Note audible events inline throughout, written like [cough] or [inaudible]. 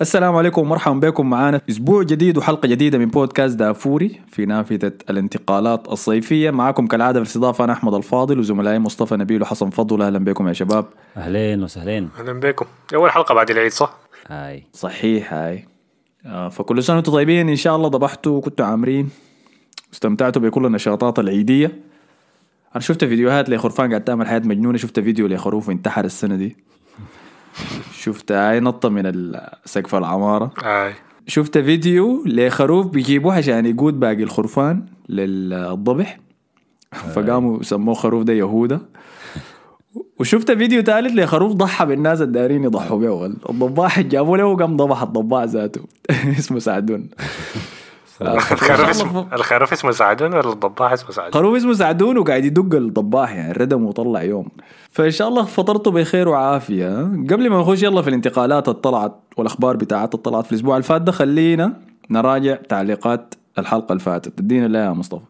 السلام عليكم ومرحبا بكم. معنا في أسبوع جديد وحلقة جديدة من بودكاست دافوري في نافذة الانتقالات الصيفية. معكم كالعادة في الاستضافة أنا أحمد الفاضل وزملائي مصطفى نبيل وحسن فضل. أهلا بكم يا شباب. أهلين وسهلين. أهلا بكم. أول حلقة بعد العيد صح؟ هاي. صحيح هاي. آه، فكل سنة وأنتم طيبين. إن شاء الله ضبحتوا وكنتوا عامرين. استمتعتوا بكل النشاطات العيدية. أنا شفت فيديوهات لخرفان قاعد تعمل حياة مجنونة. شفت فيديو لخروف انتحر السنة دي. شفت هاي نطة من سقف العمارة. اي شفت فيديو لخروف بيجيبوه عشان يقود باقي الخرفان للضبح. فقاموا سموه خروف ده يهودا. وشفت فيديو ثالث لخروف ضحى بالناس الدارين يضحوا به الضباح جابوا له وقام ضبح الضباع ذاته. [laughs] اسمه سعدون الخروف اسمه الخروف اسمه سعدون ولا الضباح اسمه سعدون؟ خروف اسمه سعدون وقاعد يدق الضباح يعني ردم وطلع يوم. فإن شاء الله فطرتوا بخير وعافية. قبل ما نخش يلا في الانتقالات الطلعت والأخبار بتاعت الطلعت في الأسبوع اللي فات ده خلينا نراجع تعليقات الحلقة اللي فاتت ادينا لا يا مصطفى.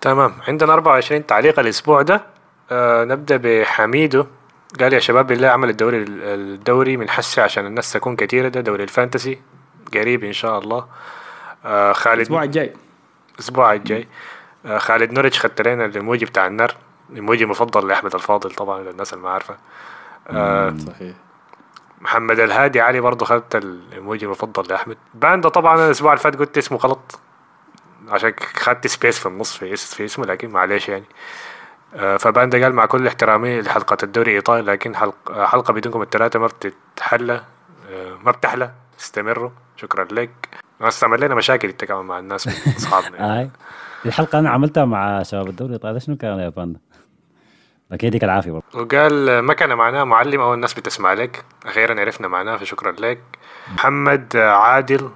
تمام. عندنا 24 تعليق الأسبوع ده. آه نبدأ بحميدو. قال يا شباب بالله عمل الدوري الدوري من حسي عشان الناس تكون كثيره ده دوري الفانتسي. قريب إن شاء الله. آه خالد الأسبوع الجاي. الأسبوع الجاي. آه خالد نورج خدت لنا الايموجي بتاع النار الايموجي مفضل لأحمد الفاضل طبعا للناس اللي ما عارفة. آه صحيح. محمد الهادي علي برضه خدت الايموجي المفضل لأحمد. باندا طبعا الأسبوع اللي فات قلت اسمه غلط. عشان خدت space في النص في, في اسمه لكن معلش يعني. آه فباندا قال مع كل احترامي لحلقة الدوري الايطالي لكن حلقة, حلقة بدونكم الثلاثة ما بتتحلى. آه ما بتحلى. استمروا. شكرا لك. بس عمل لنا مشاكل انت كمان مع الناس [laughs] أصحابنا. يعني. الحلقة أنا عملتها مع شباب الدوري. الايطالي شنو كان يا باندا؟ أكيد يديك العافية برضه وقال ما كان معناه معلم أو الناس بتسمع لك. أخيرا عرفنا معناه فشكرا لك. محمد عادل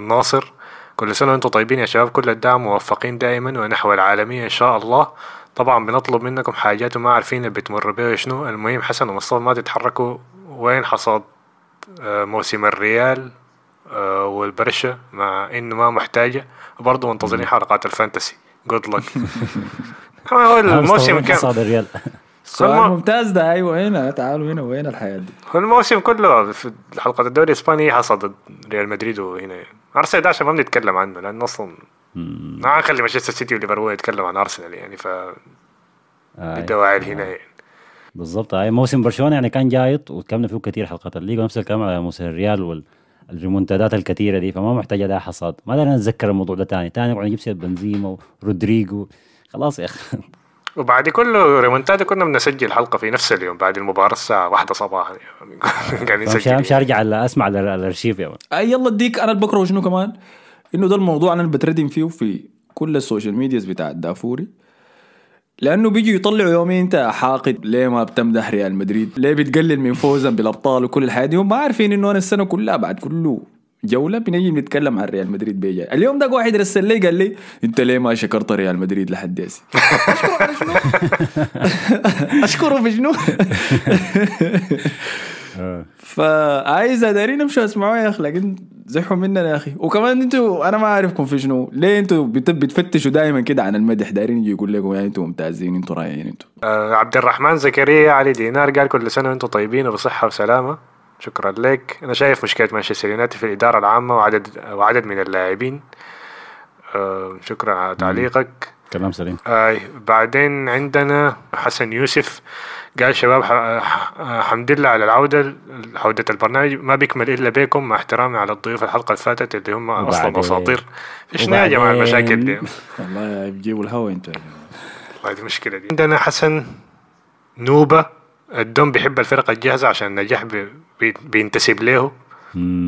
ناصر. كل سنة وأنتم طيبين يا شباب. كل الدعم موفقين دائما ونحو العالميه إن شاء الله. طبعا بنطلب منكم حاجات وما عارفين اللي بتمر بها شنو المهم حسن ومصطفى ما تتحركوا. وين حصاد؟ موسم الريال. والبرشا مع إنه ما محتاجة. وبرضه منتظرين حلقات الفانتسي. جود لك [laughs] هو الموسم كان الريال سؤال ممتاز ده. أيوه هنا. تعالوا هنا. وين الحياة دي؟ هو الموسم كله في حلقة الدوري الإسباني حصد ريال مدريد وهنا. أرسنال ده عشان ما بنتكلم عنه لأنه أصلا ما نخلي مانشستر سيتي وليفربول يتكلم عن أرسنال يعني ف الدواعي هنا. يعني بالضبط. هاي موسم برشلونة يعني كان جايط وتكلمنا فيه كثير حلقات. الليغا نفس الكلام على موسم الريال وال الريمونتادات الكثيرة دي فما محتاجه لها حصاد. ما داري نتذكر الموضوع ده تاني. تاني نقعد نجيب سيرة بنزيما ورودريجو. خلاص يا أخي. وبعد كل ريمونتادا كنا بنسجل حلقة في نفس اليوم بعد المباراة الساعة واحدة صباحا [laughs] قاعد نسجل مش ارجع أسمع الأرشيف يا أي يلا أديك أنا بكره شنو كمان؟ إنه ده الموضوع أنا اللي بتردم فيه في كل ال social medias بتاع الدافوري. لأنه بيجوا يطلعوا يومين انت حاقد ليه ما بتمدح ريال مدريد؟ ليه بتقلل من فوزا بالأبطال وكل الحياة دي؟ هم ما عارفين إنه أنا السنة كلها بعد كله جولة بنجي نتكلم عن ريال مدريد بيجي. اليوم ده واحد رسل لي قال لي أنت ليه ما شكرت ريال مدريد لحد هسه؟ أشكره. [laughs] على شنو؟ أشكره في شنو؟ [laughs] فعايز دارين امشوا اسمعوا يا أخي لكن زحوا مننا يا أخي. وكمان أنتوا أنا ما أعرفكم في شنو. ليه أنتوا بتفتشوا دائما كده عن المدح؟ دارين يجي يقول لكم يعني أنتوا ممتازين أنتوا رائعين أنتوا. آه عبد الرحمن زكريا علي دينار قال كل سنة وأنتم طيبين وبصحة وسلامة. شكرا لك. أنا شايف مشكلة مانشستر يونايتد في الإدارة العامة وعدد وعدد من اللاعبين. آه شكرا على تعليقك. كلام سليم. آه بعدين عندنا حسن يوسف. قال شباب حمد لله على العودة عودة البرنامج. ما بيكمل إلا بيكم مع احترامي على الضيوف الحلقة اللي فاتت اللي هم أصلا أساطير. فيش يا جماعة المشاكل دي؟ والله بيجيبوا الهوا أنتوا والله دي مشكلة دي. عندنا حسن نوبة. الدوم بيحب الفرقة الجاهزة عشان النجاح بي بينتسب له.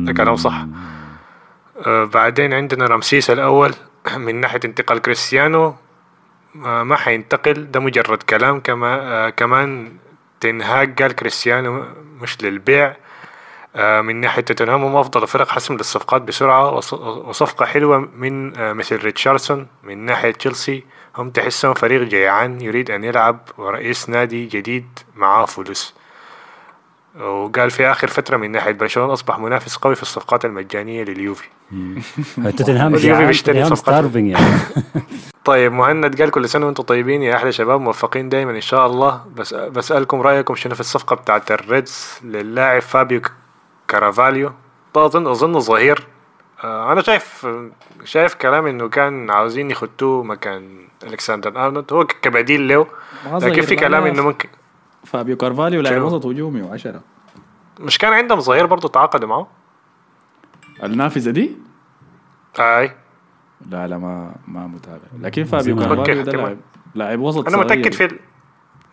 ده كلام صح. آه بعدين عندنا رمسيس الأول من ناحية انتقال كريستيانو. ما حينتقل. ده مجرد كلام كما آه كمان تنهاج قال كريستيانو مش للبيع آه من ناحية توتنهام. هم أفضل فرق حسم للصفقات بسرعة وصفقة حلوة من آه مثل ريتشاردسون. من ناحية تشيلسي هم تحسهم فريق جيعان يريد أن يلعب ورئيس نادي جديد معاه فلوس. وقال في آخر فترة من ناحية برشلونة أصبح منافس قوي في الصفقات المجانية لليوفي. توتنهام بيشتري صفقات. يعني. [laughs] طيب مهند قال كل سنة وأنتم طيبين يا أحلى شباب موفقين دايما إن شاء الله. بس بسألكم رأيكم شنو في الصفقة بتاعت الريدز للاعب فابيو كارافاليو؟ ده اظن أظن ظهير. آه، أنا شايف شايف كلام إنه كان عاوزين يخدوه مكان ألكسندر أرنولد. هو كبديل له لكن في كلام إنه ممكن فابيو كارفاليو لاعب؟ وسط هجومي وعشرة. مش كان عندهم ظهير برضه تعاقدوا معه؟ النافذة دي؟ أي. لا لا ما ما متابع. لكن فابيو كارفاليو ده. لاعب لاعب وسط أنا. متأكد في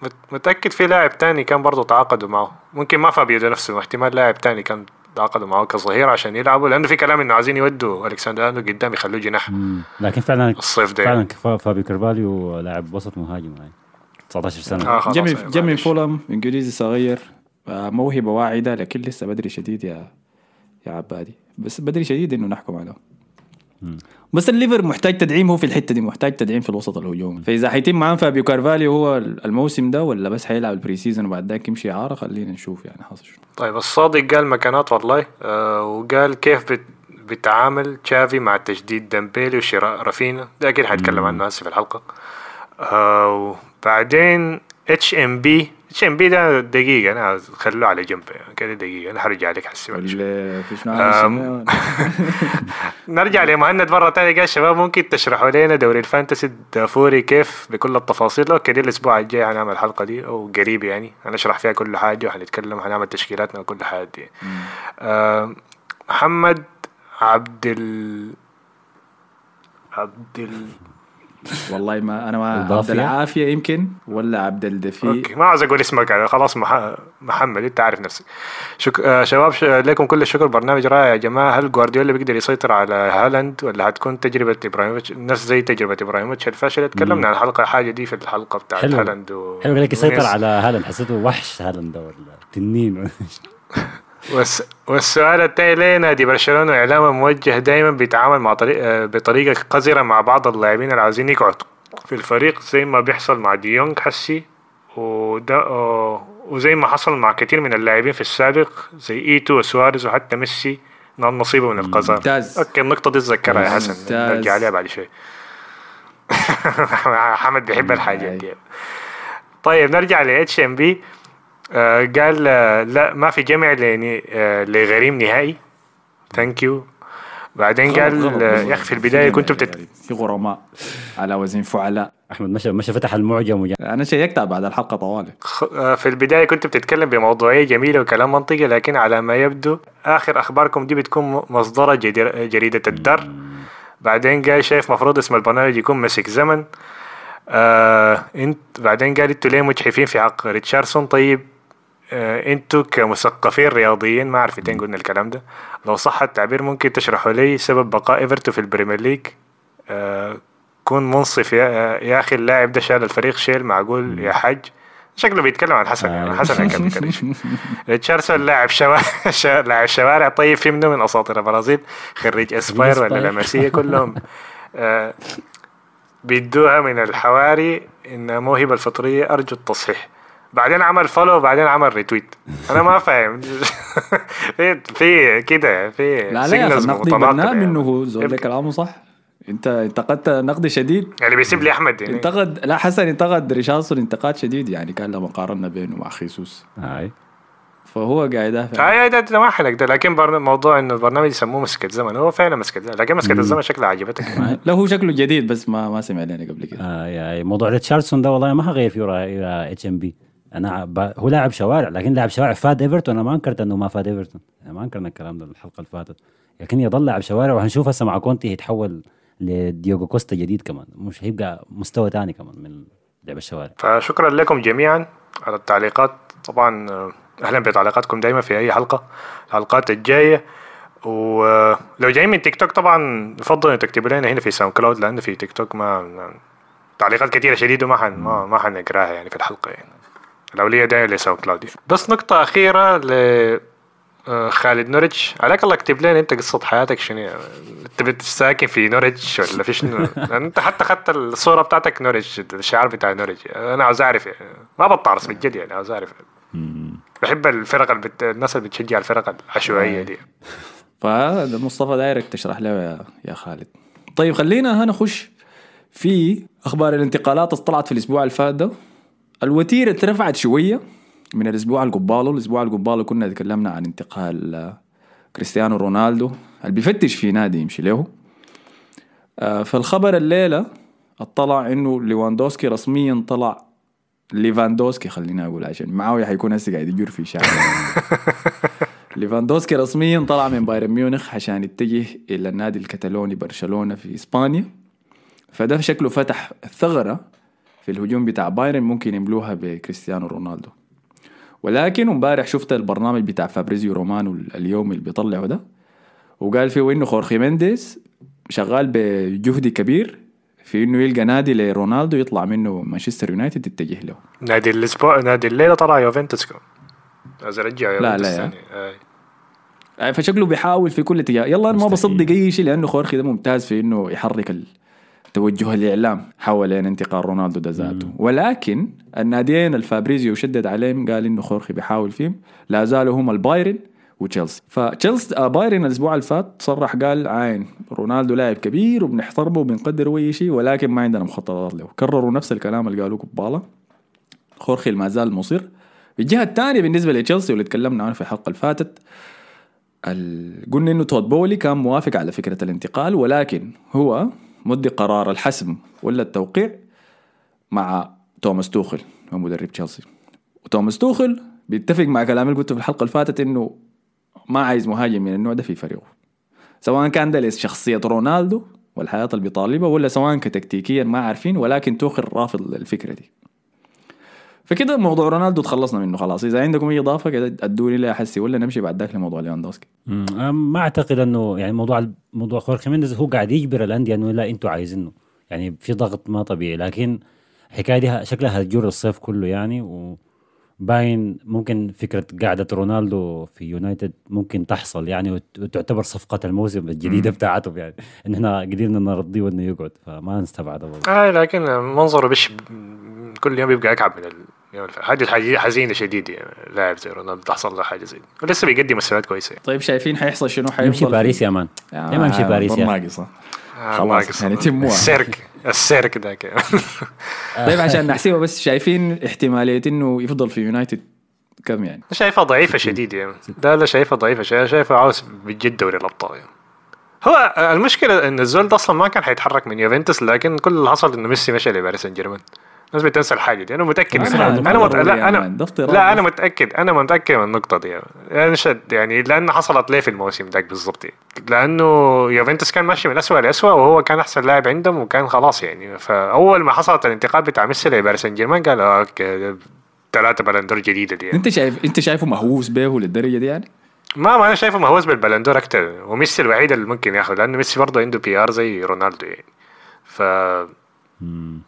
مت- متأكد في لاعب تاني كان برضه تعاقدوا معه. ممكن ما فابيو ده نفسه احتمال لاعب تاني كان تعاقدوا معه كظهير عشان يلعبوا لأنه في كلام إنه عايزين يودوا ألكسندر ارنولد قدام يخلوه جناح. مم. لكن فعلا الصيف ده. فعلا فابيو كارفاليو لاعب وسط مهاجم يعني. 19 سنة. آه، من أيوة، معلش. فولهام إنجليزي صغير آه، موهبة واعدة لكن لسه بدري شديد يا يا عبادي. بس بدري شديد إنه نحكم عليه. بس الليفر محتاج تدعيم هو في الحتة دي محتاج تدعيم في الوسط الهجومي فإذا حيتم معاه فابيو كارفاليو هو الموسم ده ولا بس حيلعب ال pre-season وبعد ذاك يمشي إعارة؟ خلينا نشوف يعني حاصل شنو. طيب الصادق قال مكانات والله آه وقال كيف بت بتعامل تشافي مع تجديد دمبيلي وشراء رافينا ده أكيد حيتكلم عنه هسه في الحلقة. آه وبعدين اتش ام بي اتش ام بي ده دقيقة أنا خلوه على جنب كده دقيقة أنا حرجع لك حسي. عامل [laughs] نرجع لمهند مرة تانية قال شباب ممكن تشرحوا لنا دوري ال fantasy الدافوري كيف بكل التفاصيل؟ okay دي الأسبوع الجاي هنعمل الحلقة دي أو قريب يعني هنشرح فيها كل حاجة وهنتكلم هنعمل تشكيلاتنا وكل حاجة دي. آه محمد عبد ال عبد ال والله ما أنا ما عبد؟ العافية يمكن ولا عبد الدفي أوكي ما عاوز أقول اسمك يعني خلاص مح... محمد أنت عارف نفسك شك... آه شباب ش... لكم كل الشكر برنامج رائع يا جماعة هل جوارديولا بيقدر يسيطر على هالاند ولا هتكون تجربة إبراهيموفيتش نفس زي تجربة إبراهيموفيتش الفاشله تكلمنا عن الحلقة حاجة دي في الحلقة بتاعت حلو. هالاند و... حلو لك يسيطر. على هالاند حسيته وحش هالاند ولا تنين. [laughs] والسؤال التالي ليه نادي برشلونة اعلامه موجه دائما بيتعامل مع طريق... آه، بطريقة قذرة مع بعض اللاعبين اللي عاوزين يقعدوا. في الفريق زي ما بيحصل مع ديونج حسي وده آه، وزي ما حصل مع كثير من اللاعبين في السابق زي إيتو وسواريز وحتى ميسي نال نصيبه من القذارة ممتاز. okay النقطة دي اتذكرها يا حسن. نرجع عليها بعد شوي. [laughs] حمد بيحب الحاجات دي. طيب نرجع ل اتش ام بي قال آه، لا ما في جمع لني- آه، لغريم نهائي. thank you بعدين قال آه، يا أخي في البداية كنتوا بتت... في غرماء على وزن فعلاء. أحمد مشى مشى فتح المعجم وجا. أنا شيكتها بعد الحلقة طوالي. آه، في البداية كنت بتتكلم بموضوعية جميلة وكلام منطقي لكن على ما يبدو آخر أخباركم دي بتكون مصدرة جريدة الدر. بعدين قال شايف مفروض اسم البرنامج يكون مسك زمن. آه انت بعدين قال أنتوا ليه مجحفين في حق ريتشارلسون؟ طيب آه أنتوا كمثقفين رياضيين ما عارفين قلنا الكلام ده. لو صح التعبير ممكن تشرحوا لي سبب بقاء إيفرتون في Premier League؟ آه كون منصف يا, يا أخي اللاعب ده شال الفريق شيل معقول يا حاج؟ شكله بيتكلم عن حسن يعني آه. حسن كان بيكرش ريتشارلسون لاعب شوارع لاعب شوارع طيب في منه من أساطير البرازيل خريج إسباير ولا. لاماسيا كلهم. [laughs] آه بيدوها من الحواري انها موهبة الفطرية أرجو التصحيح. بعدين عمل follow وبعدين عمل retweet أنا ما فاهم. [laughs] في في كده في لا لا نقد بناء يعني. منه هو زول ده كلامه صح. انت انتقدت نقد شديد. يعني بيسيب لي أحمد يعني. انتقد لا حسن انتقد ريشارلسون انتقاد شديد يعني كان لما قارنا بينه مع خيسوس. هاي. فهو قاعد يدافع. آه ده, ده ما حنقدر. لكن برن- موضوع إنه البرنامج يسموه مسكة زمن. هو فعلا مسكة زمن. لكن مسكة الزمن شكلها عجبتك. [laughs] لا هو شكله جديد بس ما ما سمع لنا قبل كده. آه يا موضوع ريتشارلسون ده والله ما هغير فيه اتش ام بي أنا ب... هو لاعب شوارع لكن لاعب شوارع فاد إيفرتون. أنا ما أنكرت إنه ما فاد إيفرتون. يعني ما انكرنا الكلام ده الحلقة اللي فاتت. لكن يضل لاعب شوارع وهنشوف هسه مع كونتي هيتحول لديوغو كوستا جديد كمان. مش هيبقى مستوى تاني كمان من لعب الشوارع. فشكرا لكم جميعا على التعليقات. طبعا آه، أهلا بتعليقاتكم دايما في أي حلقة الحلقات الجاية. ولو جايين من تيك توك طبعا يفضل ان تكتبوا لنا هنا في ساوند كلاود لأنه في تيك توك ما ما- تعليقات كثيره شديدة ما حن ما ما حنقراها يعني في الحلقة يعني. الاوليه دايما لساوند كلاود. بس نقطة أخيرة ل آه، خالد نوريتش عليك الله اكتب لنا أنت قصة حياتك شنو؟ انت بتساكن في نوريتش ولا في شنو؟ [laughs] أنت حتى خدت الصورة بتاعتك نوريتش الشعار بتاع نوريتش أنا عاوز أعرف يعني ما بطعرس من جد يعني عاوز أعرف. بحب الفرق اللي بت... الناس اللي بتشجع الفرق العشوائية دي. [laughs] فهذا مصطفى دايرك تشرح له يا, يا خالد. طيب خلينا هنخش في أخبار الانتقالات اللي طلعت في الأسبوع اللي فات ده. الوتيرة اترفعت شوية من الأسبوع اللي قباله الأسبوع اللي قباله كنا تكلمنا عن انتقال آه، كريستيانو رونالدو اللي بيفتش في نادي يمشي له. آه، فالخبر الليلة اطلع إنه ليواندوسكي رسميا طلع ليفاندوسكي خلينا أقول عشان معاوية حيكون هسه قاعد يجر في شارع [laughs] ليفاندوسكي رسميا طلع من بايرن ميونخ عشان يتجه إلى النادي الكتالوني برشلونة في إسبانيا. فده شكله فتح ثغرة في الهجوم بتاع بايرن ممكن يملوها بكريستيانو رونالدو. ولكن امبارح شفت البرنامج بتاع فابريزيو رومانو اليومي اللي بيطلعه ده وقال فيه إنه خورخي مينديز شغال بجهد كبير في إنه يلقى نادي لرونالدو يطلع منه مانشستر يونايتد يتجه له. نادي الأسبوع نادي الليلة طلع يوفنتوس عايز أرجع يوفنتوس لا. آي. آه، فشكله بيحاول في كل اتجاه. يلا أنا ما بصدق أي شيء لأنه خورخي ده ممتاز في إنه يحرك ال- توجه الإعلام حوالين انتقال رونالدو ده ذاته. ولكن الناديين الفابريزيو شدد عليهم قال إنه خورخي بيحاول فيهم. لا زالوا هم البايرن وتشيلسي. فتشيلسي آه، بايرن الأسبوع اللي فات صرح قال عن رونالدو لاعب كبير وبنحترمه وبنقدره أي شيء ولكن ما عندنا مخططات له. كرروا نفس الكلام اللي قالوه قبال خورخي ما زال مصر. الجهة الثانية بالنسبة لتشيلسي واللي تكلمنا عنه في الحلقة اللي فاتت قلنا إنه تود بولي كان موافق على فكرة الانتقال ولكن هو مدي قرار الحسم ولا التوقيع مع توماس توخل مدرب تشيلسي. وتوماس توخل بيتفق مع كلام اللي قلته في الحلقة اللي فاتت إنه ما عايز مهاجم من النوع ده في فريقه. سواء كان ده لشخصية رونالدو والحياة اللي بيطالبها ولا سواء كتكتيكيا ما عارفين ولكن توخل رافض الفكرة دي. فكده موضوع رونالدو تخلصنا منه خلاص. إذا عندكم أي إضافة كده أدوني لي هسي ولا نمشي بعد ذاك لموضوع. أنا ما أعتقد إنه يعني موضوع موضوع خورخي مينديز هو قاعد يجبر الأندية إنه لا أنتوا عايزينه يعني في ضغط ما طبيعي. لكن الحكاية دي شكلها هتجر الصيف كله يعني وباين ممكن فكرة قعده رونالدو في يونايتد ممكن تحصل يعني وت- وتعتبر صفقة الموسم الجديدة بتاعتهم يعني. إن إحنا قدرنا نرضيه انه يقعد فما نستبعد والله آه لكن منظره بش كل يوم بيبقى أكعب من ال... يعني حاجة حزينة شديد يعني لاعب زي رونالدو تحصل له حاجة زي دي ولسه بيقدم مستويات كويسة يعني. طيب شايفين حيحصل شنو يمشي حيفضل باريس يا مان آه، ليه ما يمشي باريس يا أخي؟ ناقصة آه خلاص،. يعني تموها. السيرك السيرك كده [laughs] طيب عشان نحسبها بس شايفين احتمالية إنه يفضل في يونايتد كم يعني شايفها ضعيفة شديد يعني لا لا شايفها ضعيفة شايفها شايفها عاوز بجد دوري الأبطال يعني. هو المشكلة إن الزول ده أصلا ما كان حيتحرك من يوفنتوس لكن كل اللي حصل إنه ميسي مشى لباريس سان جيرمان الناس بتنسى الحاجة دي أنا متأكد ما أنا مت... لا أنا ده افتراض لا. أنا متأكد أنا متأكد من النقطة دي يعني شد يعني لأن حصلت ليه في الموسم ذاك بالضبط يعني. لأنه يوفنتوس كان ماشي من اسوء لاسوء وهو كان أحسن لاعب عندهم وكان خلاص يعني فأول ما حصلت الانتقال بتاع ميسي لباريس سان جيرمان قال okay ثلاثة بالون دور جديدة دي يعني. أنت شايف أنت شايفه مهووس به للدرجة دي يعني ما ما أنا شايفه مهووس بالبالون دور أكتر وميسي الوحيد اللي ممكن ياخذ لأنه ميسي برضه عنده PR زي رونالدو يعني ف.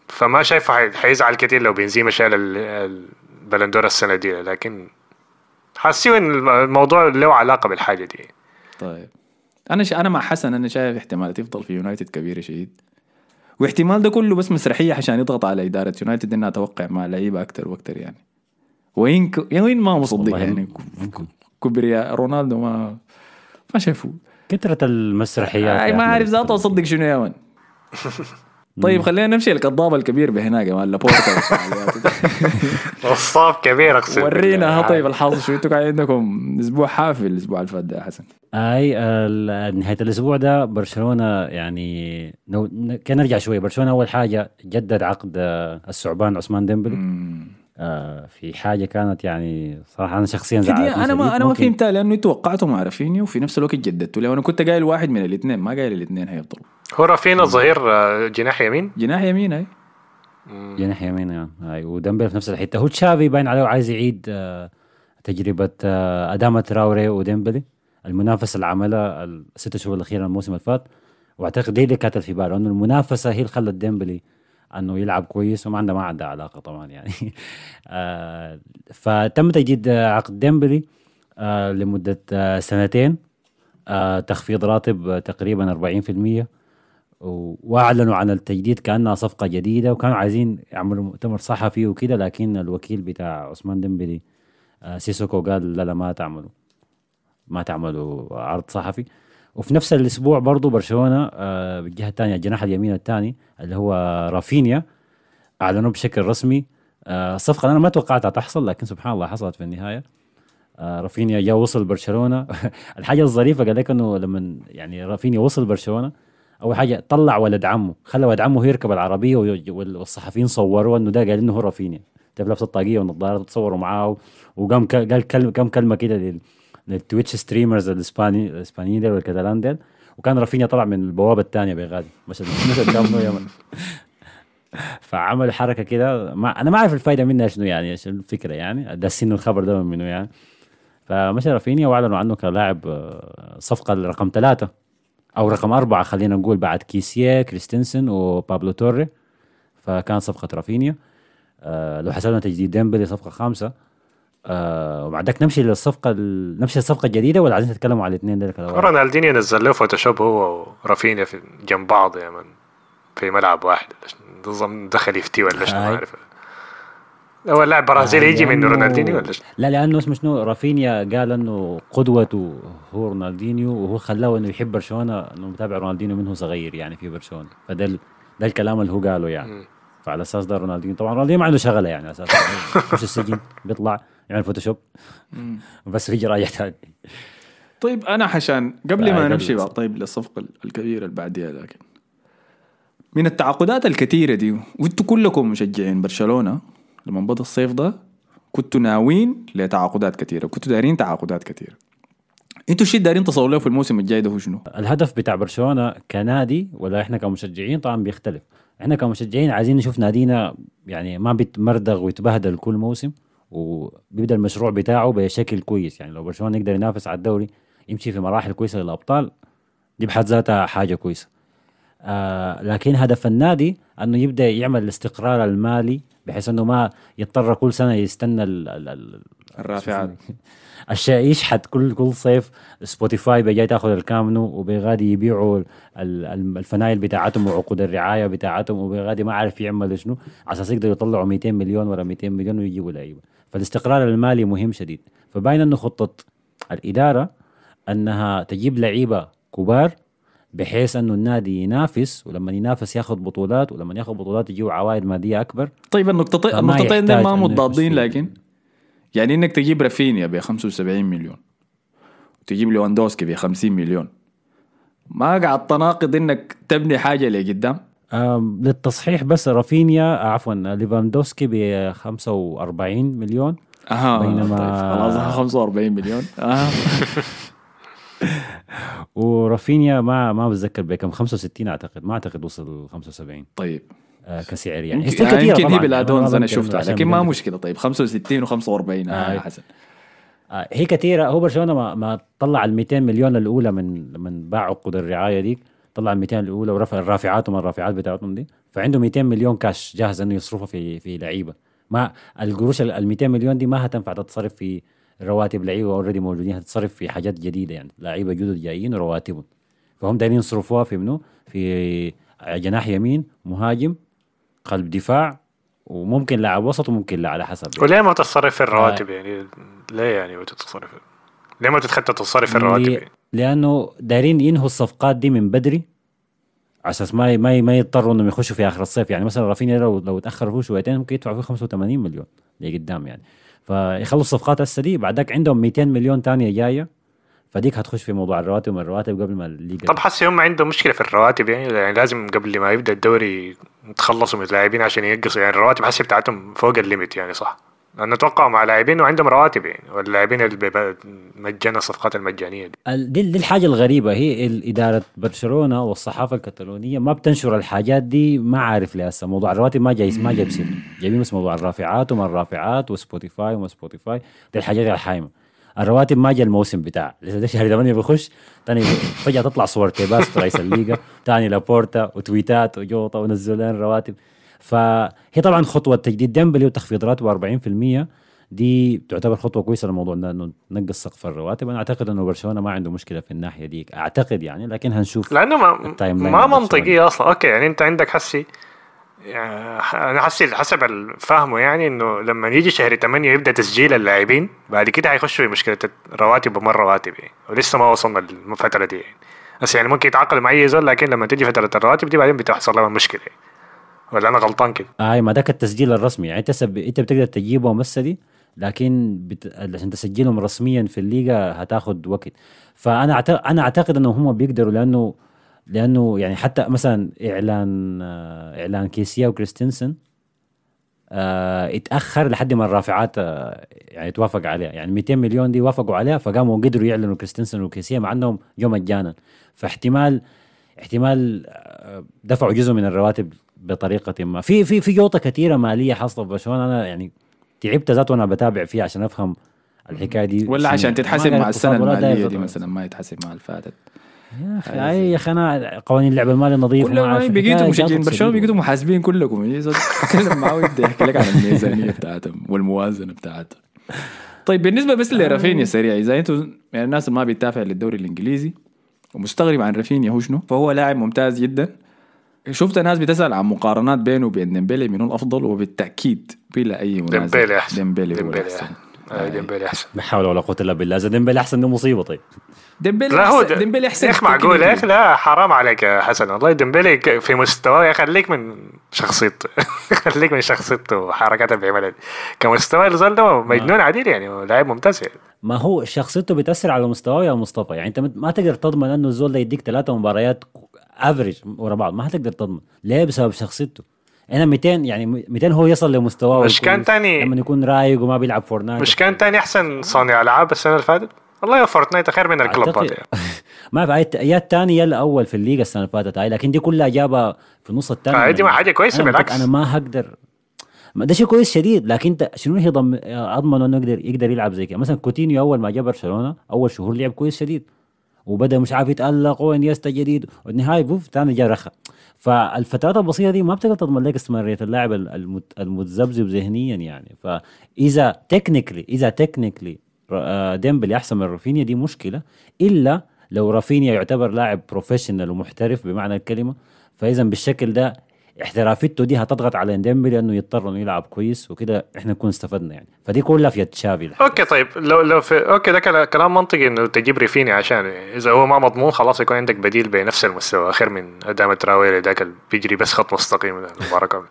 فما شايفه حي- حيزعل كتير لو بنزيما شال ال- البالون دور السنة دي لكن حاسين إن الموضوع له علاقة بالحاجة دي. طيب. أنا ش... أنا مع حسن أنا شايف احتمال يفضل في يونايتد كبيره شديد واحتمال ده كله بس مسرحيه عشان يضغط على إدارة يونايتد إنها توقع مع لعيبة أكتر وأكتر يعني. وين ك... يعني وين ما مصدق يعني. كبرياء رونالدو ما ما شافوه. كثرة المسرحيات آه ما. عارف ذاته أصدق شنو يا مان [laughs] طيب خلينا نمشي الكذاب الكبير بهناك يا مان لابورتا. [laughs] نصاب كبير أقسم ورينا. طيب الحظ شو أنتوا كان عندكم. أسبوع حافل الأسبوع اللي فات ده حسن. اي ال- نهاية الأسبوع ده برشلونة يعني كان نرجع شوي. برشلونة أول حاجة جدد عقد آه، الثعبان عثمان ديمبلي. في حاجة كانت يعني صراحة أنا شخصيا دي زعلتني أنا ما. أنا ما فهمتها لأنه أنتوا وقعتوا مع رافينيا وفي نفس الوقت جددتوا. لي وأنا كنت قايل واحد من الاثنين ما قايل الاثنين هيفضلوا هو رافينا ظهير آه، جناح يمين؟ جناح يمين هاي جناح يمين يعني هاي وديمبلي في نفس الحتة. هو تشافي باين عليه عايز يعيد آه تجربة آه أداما تراوري وديمبلي المنافسة اللي عملها الست شهور الأخيرة الموسم اللي فات. وأعتقد دي اللي كانت في باله إنه المنافسة هي اللي خلت ديمبلي أنه يلعب كويس وما عنده ما عندها علاقة طبعا يعني. [laughs] آه فتم تجديد عقد ديمبلي آه لمدة آه سنتين. آه تخفيض راتب آه، تقريبا 40% و- وأعلنوا عن التجديد كأنها صفقة جديدة وكانوا عايزين يعملوا مؤتمر صحفي وكده لكن الوكيل بتاع عثمان ديمبلي آه، سيسوكو قال لا لا ما تعملوا ما تعملوا عرض صحفي. وفي نفس الأسبوع برضو برشلونة آه، بالجهة الثانية الجناح اليمين الثاني اللي هو رافينيا اعلنوا بشكل رسمي. آه، اللي أنا ما توقعتها تحصل لكن سبحان الله حصلت في النهاية. آه رافينيا جا وصل برشلونة. [laughs] الحاجة الظريفة قال لك إنه لما يعني رافينيا وصل برشلونة أول حاجة طلع ولد عمه خلى ولد عمه يركب العربية والصحفيين صوروا إنه ده قال إنه هو رافينيا. تبي لابس الطاقية والنظارة تصوروا معاه وقام قال كم كلمة كده لل Twitch streamers الاسباني الإسبانيين ديل والكتالان ديل. وكان رافينيا طلع من البوابة الثانية بغادي. مش يمن فعمل حركة كده. ما أنا ما أعرف الفائده منها شنو يعني إيش الفكرة يعني؟ داسين الخبر ده منه يعني. فمشى رافينيا وأعلنوا عنه كلاعب آه، صفقة رقم ثلاثة أو رقم أربعة خلينا نقول بعد كيسيه كريستنسن وبابلو توري. فكان صفقة رافينيا. آه لو حسبنا تجديد ديمبلي صفقة خامسة. آه وبعدك نمشي للصفقة نمشي للصفقه الجديده ولا عايزين تتكلموا على الاثنين دول رونالدينيو نزل له Photoshop هو ورافينيا في جنب بعض يا من. في ملعب واحد. نظام دخل يفتي ولا شنو ما أعرف. هو اللاعب برازيلي آه يجي من رونالدينيو ولا لا لأنه اسمه شنو؟ رافينيا قال إنه قدوته هو رونالدينيو وهو خلاه إنه يحب برشلونة إنه متابع رونالدينيو منه صغير يعني في برشلونة. فده ده الكلام اللي هو قاله يعني. م. فعلى أساس ده رونالدينيو. طبعا رونالدينيو ما عنده شغلة يعني أساسا مش السجن بيطلع. يعمل Photoshop بس يجي رايح ثاني طيب أنا عشان قبل ما نمشي بقى طيب للصفقه الكبيره اللي بعديها لكن. من التعاقدات الكثيرة دي وانتوا كلكم مشجعين برشلونة لما بدا الصيف ده كنتوا ناويين لتعاقدات كثيرة كنتوا دارين تعاقدات كثيرة. أنتوا الشيء دارين تصوروا له في الموسم الجاي ده هو شنو؟ الهدف بتاع برشلونة كنادي ولا إحنا كمشجعين؟ طبعا بيختلف. إحنا كمشجعين عايزين نشوف نادينا يعني ما بيتمردغ ويتبهدل كل موسم. وبيبدأ المشروع بتاعه بشكل كويس. يعني لو برشلونة يقدر ينافس على الدوري يمشي في مراحل كويسة للأبطال دي بحد ذاتها حاجة كويسة. آه لكن هدف النادي أنه يبدأ يعمل الاستقرار المالي بحيث أنه ما يضطر كل سنة يستنى ال ال الرافعات. الشيء يشحت كل كل صيف. Spotify بيجي تاخذ الكامب نو وبيغادي يبيعوا الفنايل بتاعتهم وعقود الرعاية بتاعتهم وبيغادي ما عارف يعمل شنو. على أساس يقدروا يطلعوا 200 مليون ولا 200 مليون ويجيبوا لعيبة. فالاستقرار المالي مهم شديد. فباين أنه خطة الإدارة أنها تجيب لعيبة كبار بحيث أنه النادي ينافس ولما ينافس ياخذ بطولات ولما ياخذ بطولات يجيو عوائد مادية أكبر. طيب النقطتين النقطتين ما متضادين لكن يعني إنك تجيب رافينيا ب 75 مليون وتجيب ليواندوسكي ب 50 مليون. ما قاعد تناقض إنك تبني حاجة لقدام. للتصحيح بس رافينيا عفوا ليفاندوسكي ب 45 مليون. أها بينما طيب خلاص 45 مليون. أها. [laughs] ورافينيا ما ما بتذكر بكم 65 أعتقد ما أعتقد وصل 75 طيب. آه كسعر يعني. يمكن, يعني يمكن هي بالادونز أنا شفتها لكن ما مشكلة. طيب 65 و45 آه حسن. آه هي كثيره هو برشلونه ما, ما طلع ال 200 مليون الأولى من من باع عقود الرعاية ديك؟ طلع ال 200 الأولى ورفع الرافعات وما الرافعات بتاعتهم دي فعنده 200 مليون كاش جاهز إنه يصرفها في في لعيبة ما القروش ال 200 مليون دي ما هتنفع تتصرف في رواتب لعيبة already موجودين هتتصرف في حاجات جديدة يعني لعيبة جدد جايين ورواتبهم فهم دايرين يصرفوها في منو؟ في جناح يمين مهاجم قلب دفاع وممكن لاعب وسط وممكن لا على حسب يعني. وليه ما تصرف في الرواتب آه. يعني ليه يعني ما تتصرف ليه ما تتخطى تصرف في الرواتب يعني؟ لأنه دايرين ينهوا الصفقات دي من بدري. أساس ما ما ما يضطروا إنهم يخشوا في آخر الصيف. يعني مثلا رافينيا لو لو تاخر فيه شويتين ممكن يدفعوا فيه 85 مليون لقدام يعني. فيخلص صفقات هسه دي. بعدك عندهم 200 مليون ثانية جاية. فديك هتخش في موضوع الرواتب وما الرواتب قبل ما الليجا طب حسي هم عندهم مشكلة في الرواتب يعني, يعني لازم قبل ما يبدأ الدوري يتخلصوا من اللاعبين عشان ينقصوا. يعني الرواتب حسي بتاعتهم فوق الليمت يعني صح؟ لأنه أتوقع مع لاعبين وعندهم رواتب يعني واللاعبين اللي مجانا الصفقات المجانية دي. دي, الحاجة الغريبة. هي إدارة برشلونة والصحافة الكتالونية ما بتنشر الحاجات دي ما عارف ليه هسه. موضوع الرواتب ما جاي ما جايب سير جايبين بس موضوع الرافعات وما الرافعات و Spotify وما Spotify. دي الحاجات الحايمه الرواتب ما جاء الموسم بتاع. لسه شهر 8 بيخش ثاني فجأة تطلع صور تيباس رئيس الليغا ثاني لابورتا وتويتات وجوطة ونزلوا لنا الرواتب فهي طبعا خطوة تجديد ديمبلي وتخفيض راتبه 40% دي تعتبر خطوة كويسة للموضوع إنه نقص سقف الرواتب. أنا أعتقد إنه برشلونة ما عنده مشكلة في الناحية دي أعتقد يعني لكن هنشوف لأنه ما ما منطقيه أصلا. okay يعني أنت عندك حسي يعني أنا حسي حسب فهمه يعني إنه لما يجي شهر 8 يبدأ تسجيل اللاعبين بعد كده حيخشوا في مشكلة الرواتب ومر رواتب يعني. ولسه ما وصلنا للفترة دي يعني. بس يعني ممكن يتعاقد مع أي زول لكن لما تجي فترة الرواتب دي بعدين بتحصل لهم مشكلة. يعني. ولا أنا غلطان كده؟ اي آه ما ذاك التسجيل الرسمي. يعني أنت سب... أنت بتقدر تجيبهم هسه دي لكن بت... عشان تسجلهم رسميا في الليغا هتاخد وقت. فأنا أعتقد أنا أعتقد انه هم بيقدروا لأنه لأنه يعني حتى مثلا إعلان آه، إعلان كيسيا وكريستنسن آه اتأخر لحد ما الرافعات آه يعني توافق عليها. يعني 200 مليون دي وافقوا عليها فقاموا قدروا يعلنوا كريستنسن وكيسيا مع إنهم جو مجانا فاحتمال احتمال آه، دفعوا جزء من الرواتب بطريقة ما. في في في جوطة كثيره مالية حاصله في برشلونة. أنا يعني تعبت ذات وأنا بتابع فيها عشان أفهم الحكاية دي. ولا عشان تتحسب مع السنة المالية دي. مثلا ما يتحسب مع الفاتت يا أخي أي يا أخي أنا قوانين اللعب المالي نظيف كلهم. بقيتوا مشجعين برشلونه. بقيتوا محاسبين كلكم يجي تتكلم معاه ويبدا يحكي لك عن الميزانية بتاعتهم والموازنة بتاعتهم. طيب بالنسبة بس لرافينيا سريع إذا أنتم يعني الناس اللي ما بيتابع للدوري الإنجليزي ومستغرب عن رافينيا هو شنو؟ فهو لاعب ممتاز جدا. شفت ناس بتسأل عن مقارنات بينه وبين ديمبلي من الأفضل؟ وبالتأكيد بلا أي منازع. ديمبيلي أحسن. ديمبلي هو ديمبيلي الأحسن. أحسن. آه، ديمبيلي أحسن. لا حول ولا قوة إلا بالله. إذا ديمبلي أحسن ده مصيبة. طيب. ديمبلي لا هو أحسن- ديمبلي أحسن يا أخي معقول؟ يا أخي. لا حرام عليك يا حسن. والله ديمبلي في مستواه يا خليك من شخصيته. [laughs] خليك من شخصيته وحركاته اللي بيعملها. دي كمستوى الزول ده مجنون عديل يعني لاعب ممتاز يعني. ما هو شخصيته بتأثر على مستواه يا مصطفى؟ يعني أنت ما تقدر تضمن إنه الزول ده يديك ثلاثة مباريات average ورا بعض ما حتقدر تضمن. ليه؟ بسبب شخصيته. أنا 200 يعني 200 هو يصل لمستواه مش كان. تاني- لما يكون رايق وما بيلعب فورنايت مش كان تاني أحسن صانع ألعاب السنة اللي فاتت؟ والله يا فورتنايت خير من الكلوبات يعني. [laughs] ما في أي- يا الثاني يا الأول في الليغا السنة اللي فاتت هاي لكن دي كلها جابها في النص الثاني آه، دي ما كويسة أنا بالعكس. أنا ما هقدر. ما ده شيء كويس شديد لكن أنت شنو هي ضم... أضمن إنه يقدر يقدر يلعب زي كده؟ مثلا كوتينيو أول ما جاء برشلونة أول شهور لعب كويس شديد. وبدأ مش عارف يتألق وانيستا جديد والنهاية بوف ثاني جاء رخى فالفترات البسيطة دي ما بتقدر تضمن لك استمراريه اللاعب المت... المتذبذب ذهنيا يعني. فاذا technically إذا technically ديمبلي أحسن من رافينيا دي مشكلة. إلا لو رافينيا يعتبر لاعب professional ومحترف بمعنى الكلمة فاذا بالشكل ده احترافيته دي هتضغط على ديمبلي إنه يضطر إنه يلعب كويس وكده إحنا نكون استفدنا يعني. فدي كلها في يد تشافي okay طيب. لو لو في okay ده كلا- كلام منطقي إنه تجيب رافينيا عشان إذا هو ما مضمون خلاص يكون عندك بديل بنفس المستوى خير من أداما تراوري ذاك اللي بيجري بس خط مستقيم. المباراه كامله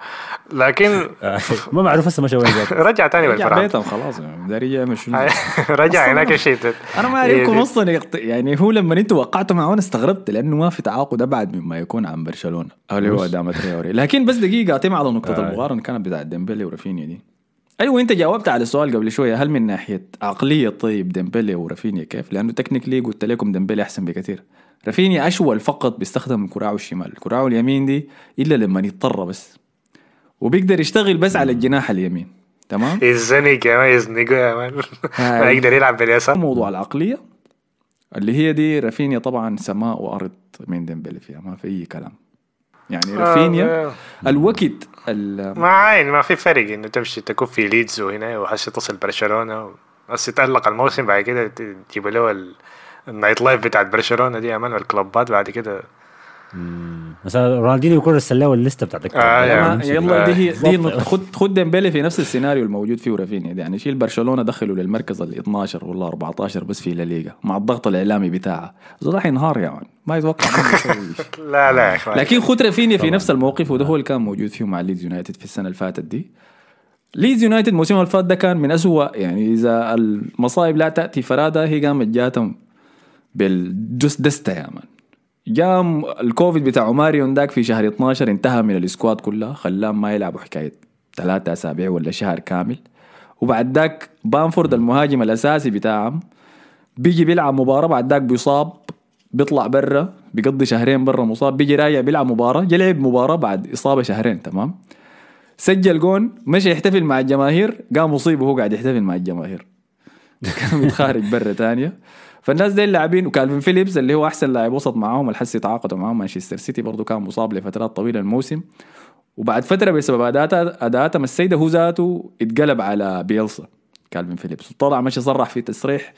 لكن [laughs] ما معروف هسه مشى وين ذاك. رجع تاني رجع بيتهم خلاص يعني داري يعمل شنو [laughs] رجع هناك شيء أنا ما أعرفكم أصلا يقط- يعني هو لما أنتوا وقعتوا معه أنا استغربت لأنه ما في تعاقد أبعد مما يكون عن برشلونة. أو اللي هو أداما تراوري. لكن بس دقيقة اعطيهم على نقطه آه. المقارنه كانت بتاعت ديمبلي ورافينيا دي. أيوه انت جاوبت على السؤال قبل شوية. هل من ناحية عقلية طيب ديمبلي ورافينيا كيف؟ لأنه technically قلت لكم ديمبلي أحسن بكثير. رافينيا أشول فقط بيستخدم كراعه الشمال. كراعه اليمين دي إلا لما يضطر بس. وبيقدر يشتغل بس على الجناح اليمين. تمام؟ يزنق يا man يزنقه يا man. ما [laughs] يقدر يلعب باليسار. موضوع العقلية اللي هي دي رافينيا طبعا سماء وأرض من ديمبلي فيها. ما في أي كلام. يعني رافينيا آه، الوقت ال- ما عين ما في فرق انه تمشي تكون في ليدز وهنا وحس تصل برشلونة بس يتألق الموسم بعد كده تجيب له ال- ال nightlife بتاعت برشلونة دي يا man والكلوبات بعد كده مثلا رونالدينيو يكون رسل له الليستة بتاعت آه، man. يلا دي هي دي. خد خد ديمبلي في نفس السيناريو الموجود فيه رافينيا دي. يعني شيل برشلونة دخلوا للمركز ال 12 ولا 14 بس في الليغا مع الضغط الإعلامي بتاعها زول راح ينهار يا man. ما يتوقع. [laughs] لا لا يا إخوان. لكن خد رافينيا في نفس الموقف وده هو اللي كان موجود فيه مع ليدز يونايتد في السنة اللي فاتت دي. ليدز يونايتد الموسم اللي فات ده كان من أسوأ. يعني إذا المصايب لا تأتي فرادى هي قامت جاتهم بالدس دستة يا man. جاهم الكوفيد بتاع أوميكرون داك في شهر 12 انتهى من ال squad كلها خلاهم ما يلعبوا حكاية ثلاثة أسابيع ولا شهر كامل. وبعد ذاك بانفورد المهاجم الأساسي بتاعهم بيجي بيلعب مباراة بعد ذاك بيصاب بيطلع برا بيقضي شهرين برا مصاب بيجي راجع بيلعب مباراة جا لعب مباراة بعد إصابة شهرين تمام؟ سجل جون مشى يحتفل مع الجماهير قام اتصاب وهو قاعد يحتفل مع الجماهير. كان متخارج برا تانية فالناس دي اللاعبين وكالفين فيليبس اللي هو أحسن لاعب وسط معاهم الحس يتعاقدوا معاهم مانشستر سيتي برضه كان مصاب لفترات طويلة الموسم. وبعد فترة بسبب أداءات اداءاتهم السيئة هو ذاته اتقلب على بيلسا كالفين فيليبس. وطلع مشى صرح في تصريح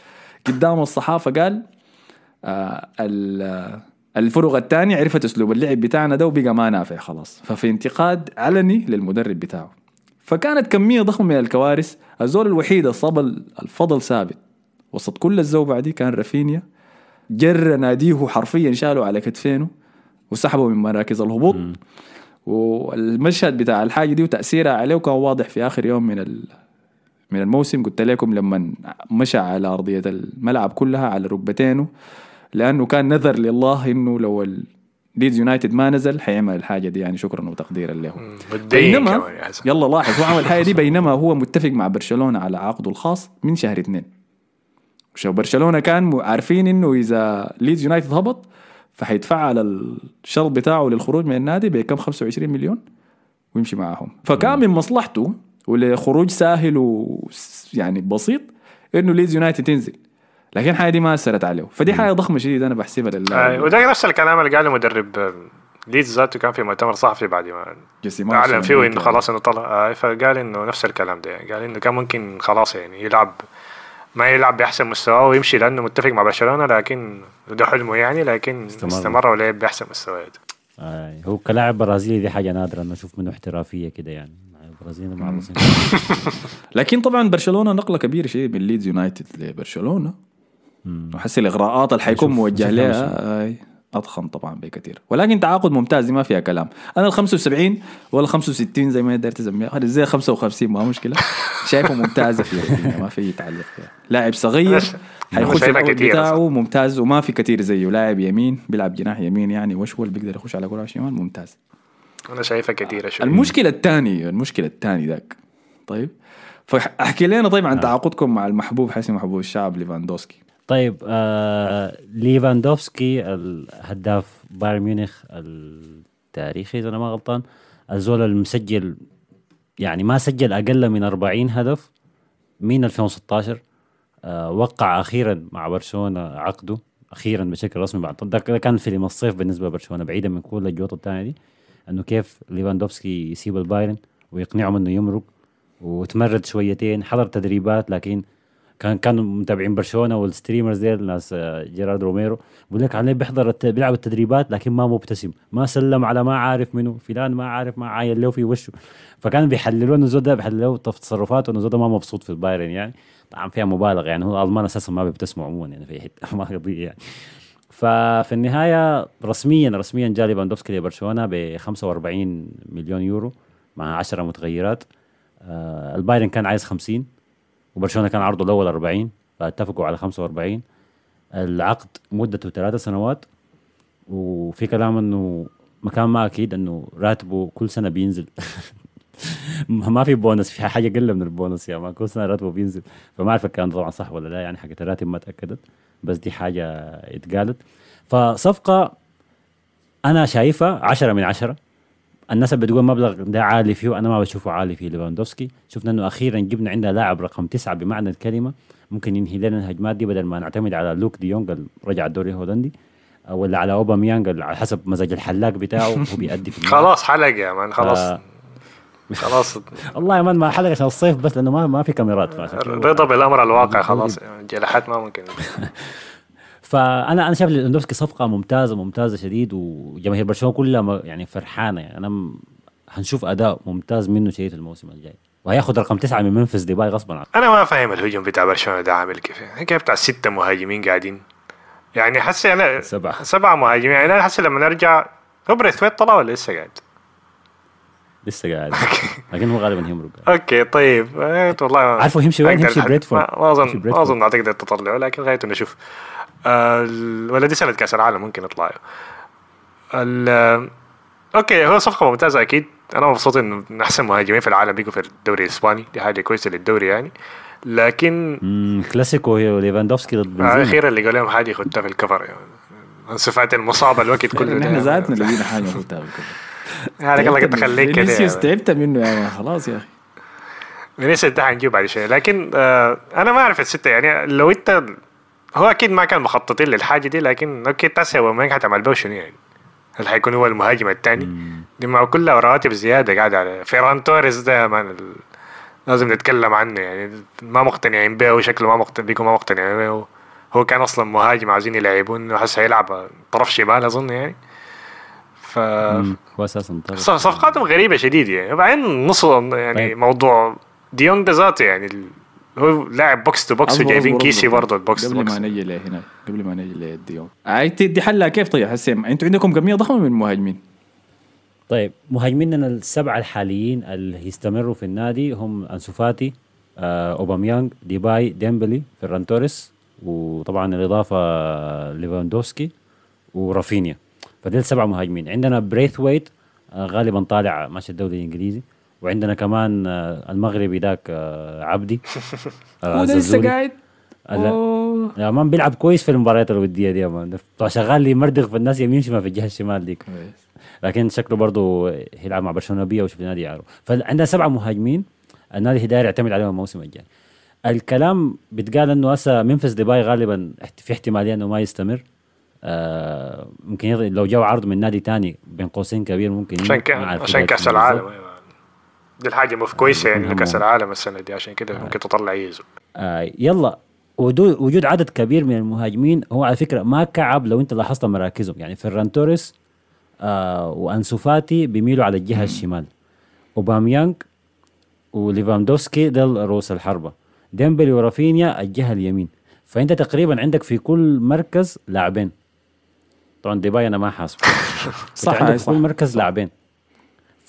قدام الصحافة قال آه ال- الفرق الثانية عرفت أسلوب اللعب بتاعنا ده وبقى ما نافع خلاص. ففي انتقاد علني للمدرب بتاعه. فكانت كمية ضخمة من الكوارث. الزول الوحيد صاب الفضل ثابت. وسط كل الزوبعة دي كان رافينيا جر ناديه حرفيا شالوا على كتفينه وسحبوا من مراكز الهبوط. والمشهد بتاع الحاجة دي وتأثيرها عليه كان واضح في آخر يوم من ال... من الموسم. قلت لكم لما مشى على أرضية الملعب كلها على ركبتينه لأنه كان نذر لله إنه لو ليدز يونايتد ما نزل حيعمل الحاجة دي يعني شكرا وتقديرا له. بينما حسن يلا لاحظ هو عمل الحاجة دي بينما هو متفق مع برشلونة على عقده الخاص من شهر اثنين. شو برشلونة كان عارفين إنه إذا ليدز يونايتد هبط فحيدفع على الشرط بتاعه للخروج من النادي بكم؟ 25 مليون ويمشي معاهم. فكان من مصلحته ولخروج ساهل ويعني بسيط إنه ليدز يونايتد تنزل. لكن الحاجة دي ما أثرت عليه. فدي حاجة ضخمة شديد أنا بحسبها له. وده نفس الكلام اللي قاله مدرب ليدز ذاته كان في مؤتمر صحفي بعد ما أعلن فيه إنه خلاص إنه طلع. فقال إنه نفس الكلام ده. يعني قال إنه كان ممكن خلاص يعني يلعب ما يلعب بأحسن مستواه ويمشي لأنه متفق مع برشلونة لكن ده حلمه يعني لكن استمر. استمر ولعب بأحسن مستويات آه هو كلاعب برازيلي دي حاجة نادرة إنه أشوف منه احترافية كده يعني. مع البرازيل معروفين [laughs] [laughs] لكن طبعا برشلونة نقلة كبيرة شيء من ليدز يونايتد لبرشلونة. وحس الإغراءات اللي حيكون موجه لها أضخم طبعا بكثير. ولكن تعاقد ممتاز دي ما فيها كلام. أنا ال 75 ولا 65 زي ما قدرت تسميها هذه زي 55 ما مشكلة. شايفها ممتازة فيها ما في تعليق فيها. لاعب صغير [laughs] حيخش بتاعه. ممتاز وما في كثير زيه. لاعب يمين بيلعب جناح يمين يعني وشول بيقدر يخش على كرة شمال؟ ممتاز. أنا شايفها كثيره شوي. المشكلة الثانية المشكلة الثانية ذاك. طيب. فاحكي لنا طيب عن تعاقدكم مع المحبوب حسن محبوب الشعب ليفاندوفسكي. طيب آه ليفاندوفسكي الهداف بايرن ميونخ التاريخي إذا أنا ما غلطان الزول المسجل يعني ما سجل أقل من 40 هدف من 2016 آه وقع أخيرا مع برشلونة عقده أخيرا بشكل رسمي بعد. ده كان فيلم الصيف بالنسبة لبرشلونة بعيدا من كل الجوطة الثانية دي إنه كيف ليفاندوفسكي يسيب البايرن ويقنعهم إنه يمرق وتمرد شويتين حضر تدريبات لكن كان كانوا متابعين برشلونة وال streamers ديل ناس آه، جيرارد روميرو. بيقول لك عليه بيحضر بيلعب التدريبات لكن ما مبتسم. ما سلم على ما عارف منه. فلان ما عارف ما عاين له في وشه. فكانوا بيحللوا انه ده بيحللوا تص- تصرفاته إنه ده ما مبسوط في البايرن يعني. طبعا فيها مبالغة يعني. هو الالمان أساسا ما بيبتسموا عموما يعني في حتة [laughs] ما قضية يعني. ففي النهاية رسميا رسميا جاء ليفاندوفسكي لبرشلونة ب 45 مليون يورو مع 10 متغيرات. آه البايرن كان عايز 50 وبرشلونة كان عرضه الأول 40 فاتفقوا على 45 العقد مدته ثلاثة سنوات وفي كلام إنه مكان ما أكيد إنه راتبه كل سنة بينزل. [laughs] ما في بونص في حاجة أقل من البونص يا ما كل سنة راتبه بينزل. فما أعرف الكلام طبعا صح ولا لا يعني حاجة الراتب ما تأكدت بس دي حاجة اتقالت. فصفقة أنا شايفها عشرة من عشرة. الناس بتقول مبلغ ده عالي فيه أنا ما بشوفه عالي في ليفاندوفسكي. شفنا إنه أخيرا جبنا عندنا لاعب رقم تسعة بمعنى الكلمة ممكن ينهي لنا الهجمات دي بدل ما نعتمد على لوك دي يونغ رجع الدوري الهولندي ولا على اوباميانج على حسب مزاج الحلاق بتاعه هو بيأدي في. خلاص حلق يا man خلاص. آه. خلاص. [laughs] والله يا مان ما حلقة عشان الصيف بس لأنه ما ما في كاميرات رضا بالأمر الواقع [laughs] خلاص. جلحات ما ممكن. [laughs] فانا أنا شايف ليفاندوفسكي صفقة ممتازة ممتازة شديد وجماهير برشلونة كلها يعني فرحانة يعني أنا هنشوف أداء ممتاز منه شديد الموسم الجاي وهياخد رقم تسعة من منفس ديباي غصبا عنه أنا ما فاهم الهجوم بتاع برشلونة ده عامل كيف يعني كيف بتاع ستة مهاجمين قاعدين يعني حسي أنا سبعة. سبعة مهاجمين يعني أنا حسي لما نرجع هو بريثويت طلع ولا لسه قاعد؟ لسه قاعد [laughs] لكن هو غالبا هيمرق أوكي طيب آه، والله عارفه يمشي وين؟ يمشي الحق. بريدفورد. ما اظن ما. أظن أعتقد تطلعه لكن غايته نشوف ولا دي سنه كأس العالم ممكن يطلعوا ال- أوكي هو صفقة ممتازة أكيد. أنا مبسوط انه من أحسن مهاجمين في العالم بيجوا في الدوري الإسباني. دي حاجة كويسة للدوري يعني. لكن كلاسيكو هي ليفاندوفسكي ضد بنزيما. أخيرا اللي قال لهم [laughs] حاجة يخدها في الكفر. يعني انصفات المصابة الوقت كله. يعني إحنا يعني. ذاتنا لقينا حاجة قلتها كده يعني قال لك انت خليك كده فينيسيوس يعني. تعبت منه يا man خلاص يا أخي. فينيسيوس ده حنجيب بعد شوية. لكن آه أنا ما أعرف الستة يعني. لو أنت هو أكيد ما كان مخططين للحاجة دي لكن أوكي تاسع وما حتعمل به شنو يعني. هل حيكون هو المهاجم الثاني دي مع كلها رواتب زيادة قاعد على فيران توريس ده man ال... لازم نتكلم عنه يعني. ما مقتنعين به وشكله ما مقتنع بيكون ما مقتنعين به. هو كان أصلا مهاجم عاوزين يلعبون وحس هيلعب طرف شمال أظن يعني. ف هو أساسا صفقاتهم غريبة شديد يعني. وبعدين نص يعني طيب. موضوع ديونج ذاته يعني هو لاعب box to box وجايبين كيسي. برضه ال box to قبل ما نجي لهنا قبل ما نجي للديونج عايز دي حلها. كيف طيب؟ حسين أنتوا عندكم كمية ضخمة من المهاجمين. طيب مهاجميننا السبعة الحاليين اللي يستمروا في النادي هم أنسو فاتي آه اوباميانج ديباي ديمبلي فيران توريس وطبعا الإضافة ليفاندوفسكي ورافينيا. فديل سبع مهاجمين. عندنا بريثويت آه غالبا طالع ماشي الدوري الإنجليزي. وعندنا كمان آه المغربي ذاك آه عبدي [laughs] هو ده لسه. قاعد. يا man بيلعب كويس في المباريات الوديه دي يا man شغال لي مردغ في الناس يمين شمال في الجهة الشمال ديك لكن شكله برضه هيلعب مع برشلونة بيه وشوف نادي يعرف فعندنا سبعه مهاجمين النادي داير يعتمد عليهم الموسم الجاي الكلام بيتقال إنه هسه منفس ديباي غالبا في احتمالية إنه ما يستمر آه ممكن لو جو عرض من نادي تاني بين قوسين كبير ممكن عشان كاس. العالم. دي الحاجة ما كويسة يعني نعم. لكأس العالم السنة دي عشان كده ممكن تطلع يزو آه يلا. وجود عدد كبير من المهاجمين هو على فكرة ما كعب لو أنت لاحظت مراكزهم. يعني فيران توريس آه وأنسو فاتي بيميلوا على الجهة الشمال. اوباميانج وليفاندوفسكي دل رؤوس الحربة. ديمبلي ورافينيا الجهة اليمين. فأنت تقريبا عندك في كل مركز لاعبين. طبعا ديباي أنا ما حاسبه. [laughs] صح، صح عندك في. كل مركز لاعبين.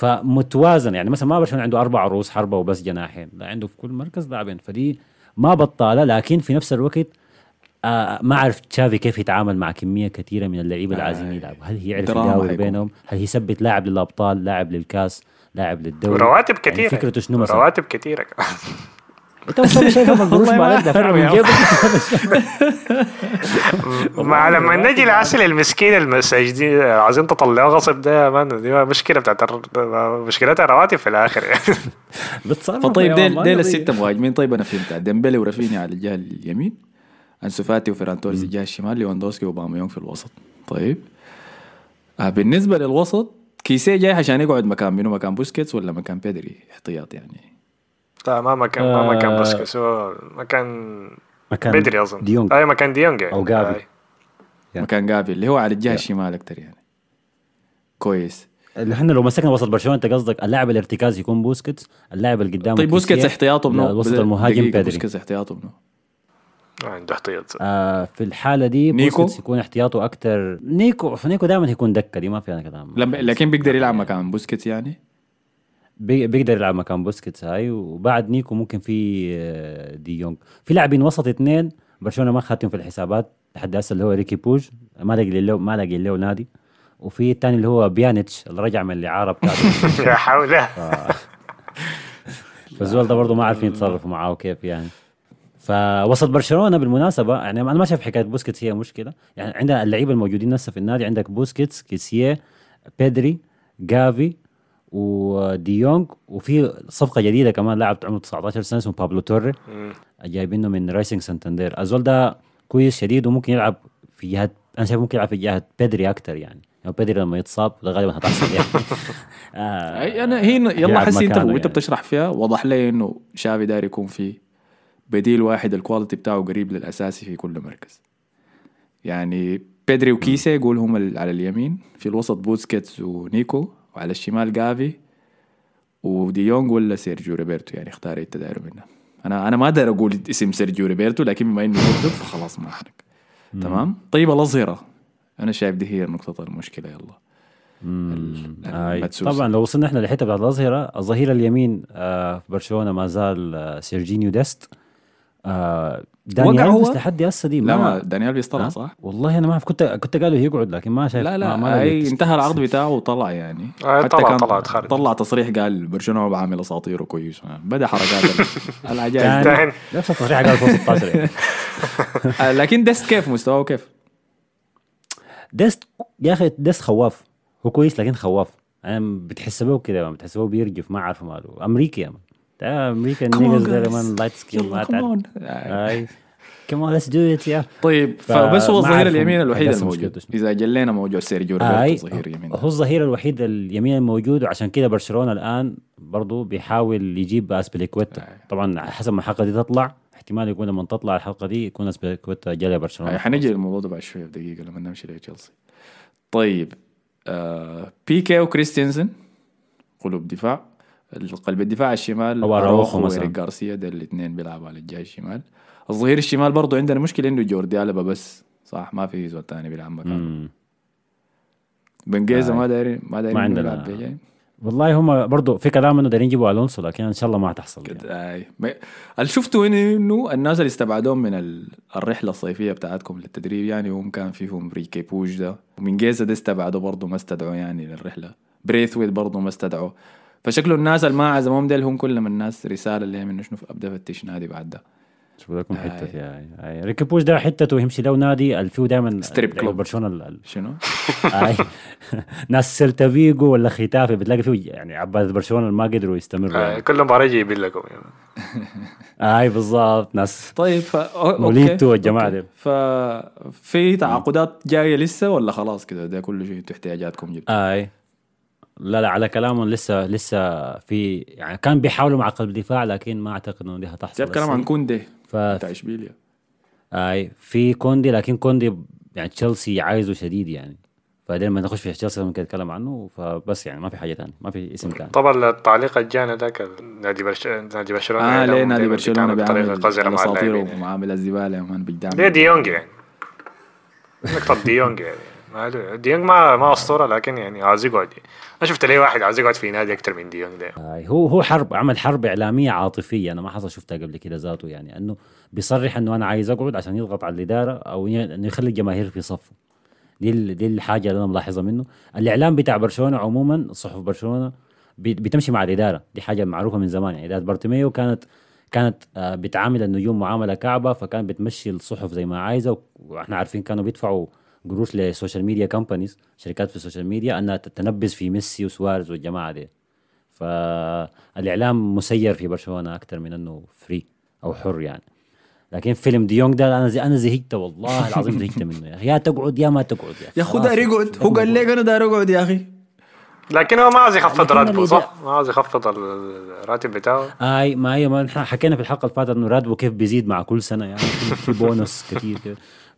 فمتوازن يعني مثلا ما برشلونه عنده أربع رؤوس حربة وبس جناحين لا عنده في كل مركز لاعبين. فدي ما بطالة لكن في نفس الوقت آه ما أعرف تشافي كيف يتعامل مع كمية كثيرة من اللعيبة اللي عايزين يلعبوا. هل هي يعرف حيكون. بينهم؟ هل يثبت لاعب للأبطال لاعب للكاس لاعب للدوري؟ رواتب يعني كثيرة. فكرته شنو مثلا؟ رواتب كثيرة. انت أنا شايفها [laughs] القروش والله ما [laughs] مع لما نجي العسل المسكين المساجدين عايزين تطلعوه غصب ده يا man دي مشكلة بتاعت مشكلتها رواتب في الآخر. يعني [laughs] بتصرف فطيب يا ديل ديل ما الستة مهاجمين طيب أنا فهمتها ديمبلي ورافينيا على الجهة اليمين أنسو فاتي وفيران توريس الجهة الشمال ليفاندوفسكي واوباميانج في الوسط. طيب. آه بالنسبة للوسط كيسيه جاي عشان يقعد مكان منو؟ مكان بوسكيتس ولا مكان بيدري؟ احتياط يعني. لا ما مكان ما مكان آه. بوسكيتس هو مكان مكان بيدري أظن ديونج أي مكان ديونج يعني. أو جافي. آي. يا. مكان جافي اللي هو على الجهة. الشمال أكتر يعني كويس اللي إحنا لو مسكنا وسط برشلونة أنت قصدك اللاعب الارتكاز يكون بوسكيتس اللاعب اللي قدامه طيب بوسكيتس احتياطه منو الوسط المهاجم بيدري بوسكيتس احتياطه منو عنده احتياط آه في الحالة دي نيكو؟ بوسكيتس يكون احتياطه أكثر نيكو نيكو دائما يكون دكة دي ما فيها كلام لكن بيقدر يلعب مكان بوسكيتس يعني بي- بيقدر يلعب مكان بوسكيتس هاي وبعد نيكو ممكن في آه، دي يونغ. في لاعبين وسط اثنين برشلونة ما خاتم في الحسابات لحد هسه اللي هو ريكي بوتش. ما لاقي له ما لاقي له نادي. وفي الثاني اللي هو بيانيتش اللي رجع من الاعاره بتاعته [laughs] يا حول. [laughs] فالزول ده برضه ما عارفين يتصرفوا معاه كيف يعني. فوسط برشلونة بالمناسبة يعني أنا ما شايف حكاية بوسكيتس هي مشكلة. يعني عندنا اللعيبة الموجودين هسه في النادي عندك بوسكيتس كيسيه بيدري جافي وديونج وفي صفقة جديدة كمان لاعب عمره 19 سنة اسمه بابلو توري جايبينه من راسينج سانتاندير الزول ده كويس شديد وممكن يلعب في جهة أنا شايف ممكن يلعب في جهة بيدري أكثر يعني. يعني بيدري لما يتصاب ده غالبا هتحصل يعني. [laughs] آه أنا هي يلا حسي أنت وأنت يعني. بتشرح فيها وضح لي إنه تشافي داير يكون في بديل واحد ال quality بتاعه قريب للأساسي في كل مركز. يعني بيدري وكيسي يقول هم على اليمين. في الوسط بوسكيتس ونيكو. وعلى الشمال جافي وديونج ولا سيرجيو روبرتو؟ يعني اختار انت داير منها أنا أنا ما أقدر أقول اسم سيرجيو روبرتو لكن بما إنه موجود فخلاص ما أحرق. تمام؟ طيب الأظهرة. أنا شايف دي هي نقطه المشكلة يلا. المدسوس. طبعا لو وصلنا إحنا للحته بتاعت الظهيرة الظهير اليمين آه في برشلونة ما زال آه سيرجينيو ديست. آه دانيال هو؟ بس لحد هسه دي لا ما ما دانيال بيس طلع؟ صح؟ والله أنا ما أعرف كنت كنت قالوا يقعد لكن ما شايف لا لا ما ما أي. انتهى العرض بتاعه وطلع يعني آه، حتى طلع- كان طلع. طلع تصريح قال برشلونة بعمل اساطيره كويس بدأ حركات ال- [laughs] العجائب يعني. نفس التصريح قال فوق 16 يعني. آه، لكن ديست كيف مستواه كيف؟ ديست يا أخي ديست خواف هو كويس لكن خواف أنا بتحسبه كده بتحسبه بيرجف ما أعرف ماله أمريكي يا مان سكين يلا ما تعرف come on. آه، هاي come on let's do it يا طيب فبس هو الظهير اليمين الوحيد الموجود. إذا جينا لي موضوع سيرجيو روبرتو ظهير يمين هو الظهير الوحيد اليمين الموجود وعشان كده برشلونة الآن برضو بيحاول يجيب أسبليكويتا. طبعا حسب ما الحلقة دي تطلع احتمال يكون لما تطلع الحلقة دي يكون أسبليكويتا جاي برشلونه حنجي للموضوع ده بعد شوية بدقيقه لما نمشي لتشيلسي طيب آه بيكي وكريستينسن قلوب دفاع. قلب الدفاع الشمال أو أراوخو مثلاً. جارسيا ده الاثنين بيلعبوا على الجهة الشمال الظهير الشمال برضو عندنا مشكلة إنه جوردي ألبا بس صح ما في زول ثاني بيلعب مكانه. بنجيزا آه. ما دايرين ما دايرين ما عندنا. والله هم برضو في كلام إنه دايرين يجيبوا ألونسو لكن إن شاء الله ما حتحصل يعني. اللي شفته انه الناس اللي استبعدوهم من ال- الرحلة الصيفية بتاعتكم للتدريب يعني هم كان فيهم ريكي بوش ده ومن جيزه ده استبعدوا برضه ما استدعوا يعني للرحلة بريثويت برضه ما استدعوا فشكله الناس اللي ما عزمهم ديل هم كلهم الناس رسالة اللي انه شنو أبدأ فتش نادي بعد ده شوف لكم آي. حتة يا آي. ريكي بوش ده حتته يمشي له نادي اللي فيه دائما ستريب كلوب. برشلونه شنو؟ [laughs] آي. ناس سيلتا فيجو ولا ختافي بتلاقي فيه يعني عباد برشلونة ما قدروا يستمروا آه، يعني. كل مباراه يجيب لكم يعني. [laughs] اي بالضبط ناس طيب ف... موليتو والجماعة okay. دي. ففي تعاقدات جاية لسه ولا خلاص كده ده كل شيء احتياجاتكم جبتوا اي لا لا على كلامهم لسه لسه في يعني كان بيحاولوا مع قلب دفاع لكن ما أعتقد إنه دي هتحصل جاب كلام. عن كوندي ف بتاع إشبيليا. أي في كوندي لكن كوندي يعني تشيلسي عايزه شديد يعني. فدائما ما نخش في تشيلسي ممكن نتكلم عنه فبس يعني ما في حاجة ثانية ما في اسم ثاني طبعا التعليق اللي جانا ذاك نادي برش... نادي برشلونة آه ليه إعلامهم نادي برشلونة بطريقة قذرة مع اللاعبين. يعني. ومعامل الزبالة يا مان بيدعم. ليه ديونج يعني؟ [laughs] نقطة ديونج يعني. ديونج ما ما أسطورة لكن يعني عاوز يقعد أنا شفت ليه واحد عاوز يقعد في نادي أكثر من ديونج ده. آي هو هو حرب عمل حرب إعلامية عاطفية. أنا ما حصل شفتها قبل كده ذاته يعني. إنه بيصرح إنه أنا عايز أقعد عشان يضغط على الإدارة أو إنه يخلي الجماهير في صفه. دي دي الحاجة اللي أنا ملاحظها منه. الإعلام بتاع برشلونة عموما صحف برشلونة بتمشي مع الإدارة. دي حاجة معروفة من زمان يعني. اداره بارتيميو كانت كانت آه، بتعامل النجوم معاملة كعبة فكان بتمشي الصحف زي ما عايزة وإحنا عارفين كانوا بيدفعوا قروش ل social media companies شركات في ال social media أنها تتنبذ في ميسي وسواريز والجماعة دي. فالاعلام مسير في برشلونة أكثر من إنه free أو حر يعني. لكن فيلم ديونج ده أنا زي أنا زهقت والله العظيم زهقت منه يا أخي. يا تقعد يا ما تقعد يا أخي. يا. داير يقعد هو قال لك أنا داير اقعد يا أخي. لكن هو ما عاوز يخفض راتبه صح؟ ما عاوز يخفض الراتب بتاعه. آي ما هي ما نحن حكينا في الحلقة اللي فاتت إنه راتبه كيف بيزيد مع كل سنة يعني. في في بونص كثير كده.